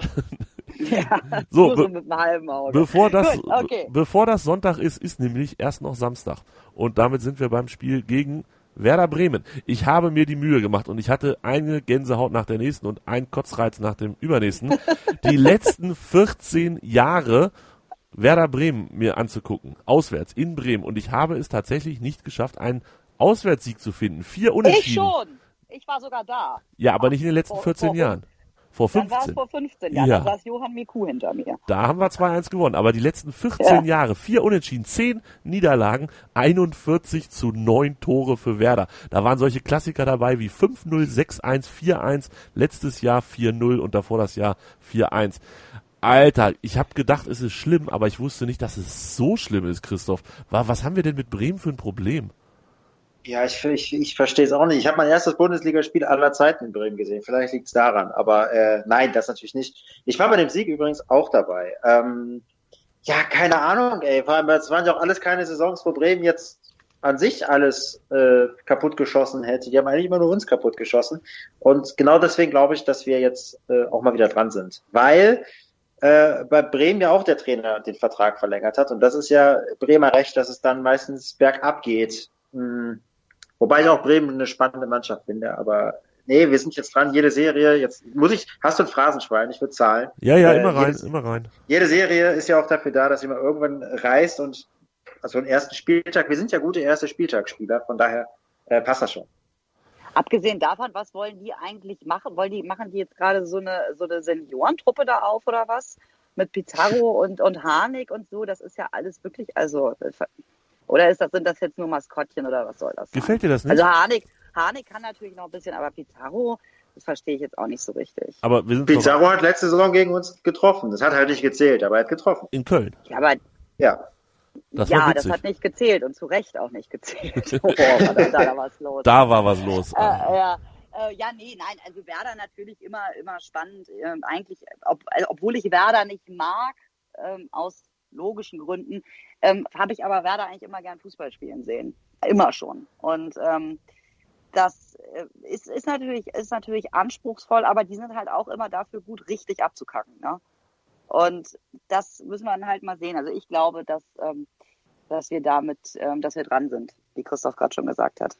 Ja, [laughs] So, be- mit einem halben Auge. Bevor das, Gut, okay. be- bevor das Sonntag ist, ist nämlich erst noch Samstag. Und damit sind wir beim Spiel gegen Werder Bremen. Ich habe mir die Mühe gemacht und ich hatte eine Gänsehaut nach der nächsten und ein Kotzreiz nach dem übernächsten. [laughs] Die letzten 14 Jahre Werder Bremen mir anzugucken. Auswärts in Bremen. Und ich habe es tatsächlich nicht geschafft, einen Auswärtssieg zu finden. Vier Ich Unentschieden. schon. Ich war sogar da. Ja, aber nicht in den letzten Vor- 14 vor Jahren. Vor Dann war es 15. vor 15 Jahren. Ja. Dann saß Johann Miku hinter mir. Da haben wir 2-1 gewonnen. Aber die letzten 14 Ja. Jahre, vier Unentschieden, zehn Niederlagen, 41 zu 9 Tore für Werder. Da waren solche Klassiker dabei wie 5-0, 6-1, 4-1, letztes Jahr 4-0 und davor das Jahr 4-1. Alter, ich habe gedacht, es ist schlimm, aber ich wusste nicht, dass es so schlimm ist, Christoph. Wa- Was haben wir denn mit Bremen für ein Problem? Ja, ich, ich, ich verstehe es auch nicht. Ich habe mein erstes Bundesligaspiel aller Zeiten in Bremen gesehen. Vielleicht liegt es daran. Aber äh, nein, das natürlich nicht. Ich war bei dem Sieg übrigens auch dabei. Ähm, ja, keine Ahnung, ey. Vor allem, es waren ja auch alles keine Saisons, wo Bremen jetzt an sich alles äh, kaputt geschossen hätte. Die haben eigentlich immer nur uns kaputt geschossen. Und genau deswegen glaube ich, dass wir jetzt äh, auch mal wieder dran sind. Weil äh, bei Bremen ja auch der Trainer den Vertrag verlängert hat. Und das ist ja Bremer Recht, dass es dann meistens bergab geht. Hm. Wobei ich auch Bremen eine spannende Mannschaft finde, aber nee, wir sind jetzt dran, jede Serie, jetzt muss ich, hast du ein Phrasenschwein, ich würde zahlen. Ja, ja, Äh, immer rein, jedes- immer rein. Jede Serie ist ja auch dafür da, dass sie mal irgendwann reißt und also einen ersten Spieltag, wir sind ja gute erste Spieltagsspieler, von daher äh, passt das schon. Abgesehen davon, was wollen die eigentlich machen? Wollen die, machen die jetzt gerade so eine, so eine Seniorentruppe da auf oder was? Mit Pizarro und, und Harnik und so? Das ist ja alles wirklich, also, oder ist das, sind das jetzt nur Maskottchen oder was soll das sein? Gefällt dir das nicht? Also Harnik, Harnik kann natürlich noch ein bisschen, aber Pizarro, das verstehe ich jetzt auch nicht so richtig. aber wir sind doch Pizarro hat letzte Saison gegen uns getroffen. Das hat halt nicht gezählt, aber er hat getroffen. in Köln. Ja, aber Ja. Das war ja, das hat nicht gezählt und zu Recht auch nicht gezählt. [laughs] Oh, war da, da was los. Da war was los. Äh, ja, äh, ja, nee, nein, also Werder natürlich immer, immer spannend. Ähm, eigentlich, ob, äh, obwohl ich Werder nicht mag, ähm, aus logischen Gründen, ähm, habe ich aber Werder eigentlich immer gern Fußball spielen sehen. Immer schon. Und ähm, das äh, ist, ist, natürlich, ist natürlich anspruchsvoll, aber die sind halt auch immer dafür gut, richtig abzukacken. Ne? Und das müssen wir dann halt mal sehen. Also ich glaube, dass, ähm, dass wir damit, ähm, dass wir dran sind, wie Christoph gerade schon gesagt hat.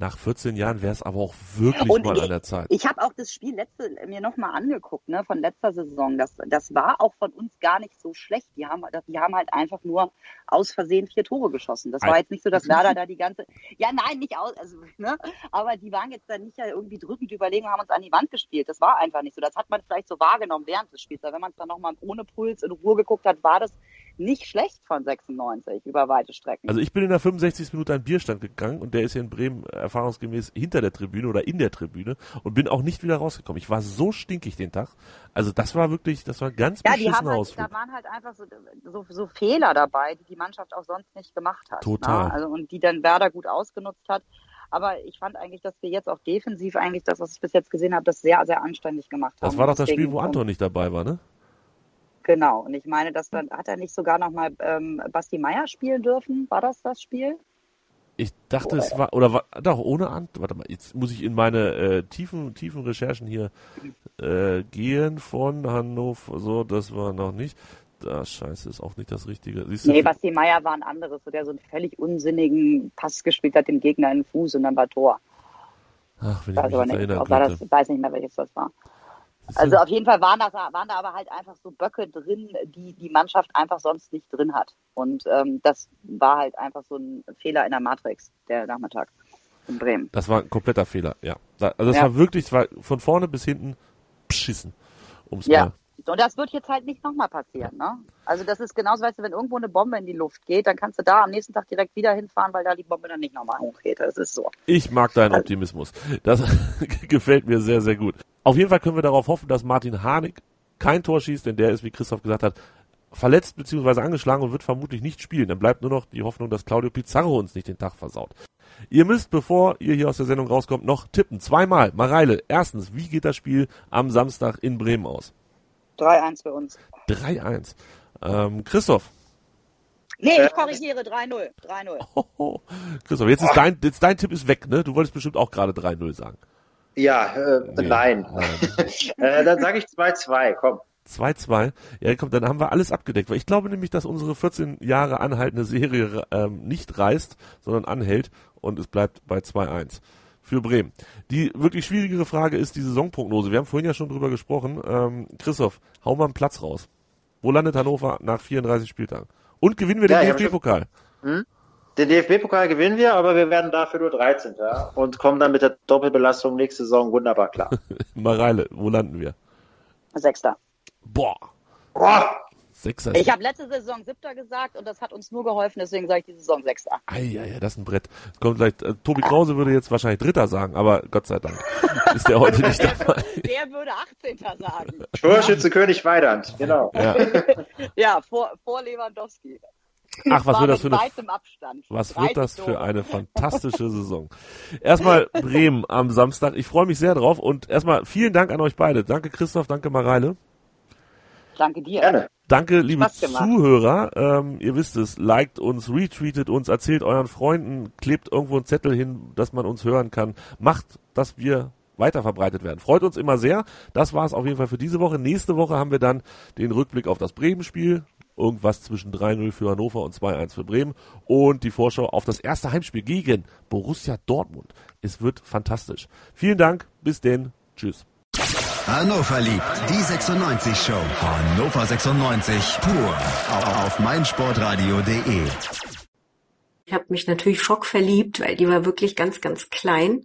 Nach 14 Jahren wäre es aber auch wirklich Und mal ich- an der Zeit. Ich habe auch das Spiel letzte mir nochmal angeguckt, ne, von letzter Saison. Das, das war auch von uns gar nicht so schlecht. Die haben, die haben halt einfach nur aus Versehen vier Tore geschossen. Das war jetzt nicht so, dass Werder da die ganze, ja nein, nicht aus, also, ne, aber die waren jetzt dann nicht ja irgendwie drückend überlegen und haben uns an die Wand gespielt. Das war einfach nicht so. Das hat man vielleicht so wahrgenommen während des Spiels. Aber wenn man es dann nochmal ohne Puls in Ruhe geguckt hat, war das nicht schlecht von 96 über weite Strecken. Also ich bin in der 65. Minute an Bierstand gegangen und der ist hier in Bremen erfahrungsgemäß hinter der Tribüne oder in der Tribüne und bin auch nicht wieder rausgekommen. Ich war so stinkig den Tag. Also das war wirklich, das war ganz Ja, die haben halt, da waren halt einfach so, so, so Fehler dabei, die die Mannschaft auch sonst nicht gemacht hat. Total. Ne? Also, und die dann Werder gut ausgenutzt hat. Aber ich fand eigentlich, dass wir jetzt auch defensiv eigentlich das, was ich bis jetzt gesehen habe, das sehr, sehr anständig gemacht haben. Das war doch das Deswegen- Spiel, wo Anton nicht dabei war, ne? Genau. Und ich meine, dass dann hat er nicht sogar noch mal ähm, Basti Meier spielen dürfen. War das das Spiel? Ich dachte, es war, oder war, doch, ohne Anton, warte mal, jetzt muss ich in meine äh, tiefen, tiefen Recherchen hier äh, gehen von Hannover, so, das war noch nicht. Da, scheiße, ist auch nicht das Richtige. Siehst Nee, Basti Meier war ein anderes, der so einen völlig unsinnigen Pass gespielt hat, dem Gegner in den Fuß und dann war Tor. ach, wenn ich Weiß mich nicht, erinnern ob war könnte. das, weiß nicht mehr, welches das war. Also auf jeden Fall waren, das, waren da aber halt einfach so Böcke drin, die die Mannschaft einfach sonst nicht drin hat. Und ähm, das war halt einfach so ein Fehler in der Matrix, der Nachmittag in Bremen. Das war ein kompletter Fehler, ja. Also das Ja. war wirklich, es war von vorne bis hinten beschissen. Um's Ja. mal. Und das wird jetzt halt nicht nochmal passieren. Ne? Also das ist genauso, weißt du, wenn irgendwo eine Bombe in die Luft geht, dann kannst du da am nächsten Tag direkt wieder hinfahren, weil da die Bombe dann nicht nochmal hochgeht. Das ist so. Ich mag deinen Optimismus. Das [laughs] gefällt mir sehr, sehr gut. Auf jeden Fall können wir darauf hoffen, dass Martin Harnik kein Tor schießt, denn der ist, wie Christoph gesagt hat, verletzt bzw. angeschlagen und wird vermutlich nicht spielen. Dann bleibt nur noch die Hoffnung, dass Claudio Pizarro uns nicht den Tag versaut. Ihr müsst, bevor ihr hier aus der Sendung rauskommt, noch tippen. Zweimal. Mareile, erstens, wie geht das Spiel am Samstag in Bremen aus? 3-1 für uns. 3-1. Ähm, Christoph. Nee, Äh, ich korrigiere, 3-0. 3-0. Hoho. Christoph, jetzt ist dein, jetzt dein Tipp ist weg, ne? Du wolltest bestimmt auch gerade 3-0 sagen. Ja, äh, Nee. nein. [laughs] äh, dann sage ich 2-2, komm. 2-2. Ja, komm, dann haben wir alles abgedeckt. Weil ich glaube nämlich, dass unsere 14 Jahre anhaltende Serie ähm, nicht reißt, sondern anhält und es bleibt bei 2-1 für Bremen. Die wirklich schwierigere Frage ist die Saisonprognose. Wir haben vorhin ja schon drüber gesprochen. Ähm, Christoph, hau mal einen Platz raus. Wo landet Hannover nach 34 Spieltagen? Und gewinnen wir Ja, den DFB-Pokal? Den DFB-Pokal gewinnen wir, aber wir werden dafür nur 13. und kommen dann mit der Doppelbelastung nächste Saison wunderbar klar. [laughs] Mareile, wo landen wir? Sechster. Boah, Boah, Sechser. Ich habe letzte Saison Siebter gesagt und das hat uns nur geholfen, deswegen sage ich die Saison Sechster. Eieiei, das ist ein Brett. Kommt gleich, äh, Tobi Krause würde jetzt wahrscheinlich Dritter sagen, aber Gott sei Dank [laughs] ist der heute nicht dabei. Der würde 18. sagen. Torschütze König Weidand, genau. Ja. [laughs] Ja, vor, vor Lewandowski. Ach, was wird das für eine, was 30 wird das für eine fantastische Saison? Erstmal Bremen am Samstag. Ich freue mich sehr drauf und erstmal vielen Dank an euch beide. Danke Christoph, danke Mareile. Danke dir. Gerne. Danke, liebe. Zuhörer. Ähm, ihr wisst es, liked uns, retweetet uns, erzählt euren Freunden, klebt irgendwo einen Zettel hin, dass man uns hören kann. Macht, dass wir weiter verbreitet werden. Freut uns immer sehr. Das war es auf jeden Fall für diese Woche. Nächste Woche haben wir dann den Rückblick auf das Bremen-Spiel. Irgendwas zwischen 3-0 für Hannover und 2-1 für Bremen. Und die Vorschau auf das erste Heimspiel gegen Borussia Dortmund. Es wird fantastisch. Vielen Dank. Bis denn. Tschüss. Hannover liebt die 96 Show. Hannover 96 pur auf meinsportradio.de. Ich habe mich natürlich schockverliebt, weil die war wirklich ganz, ganz klein.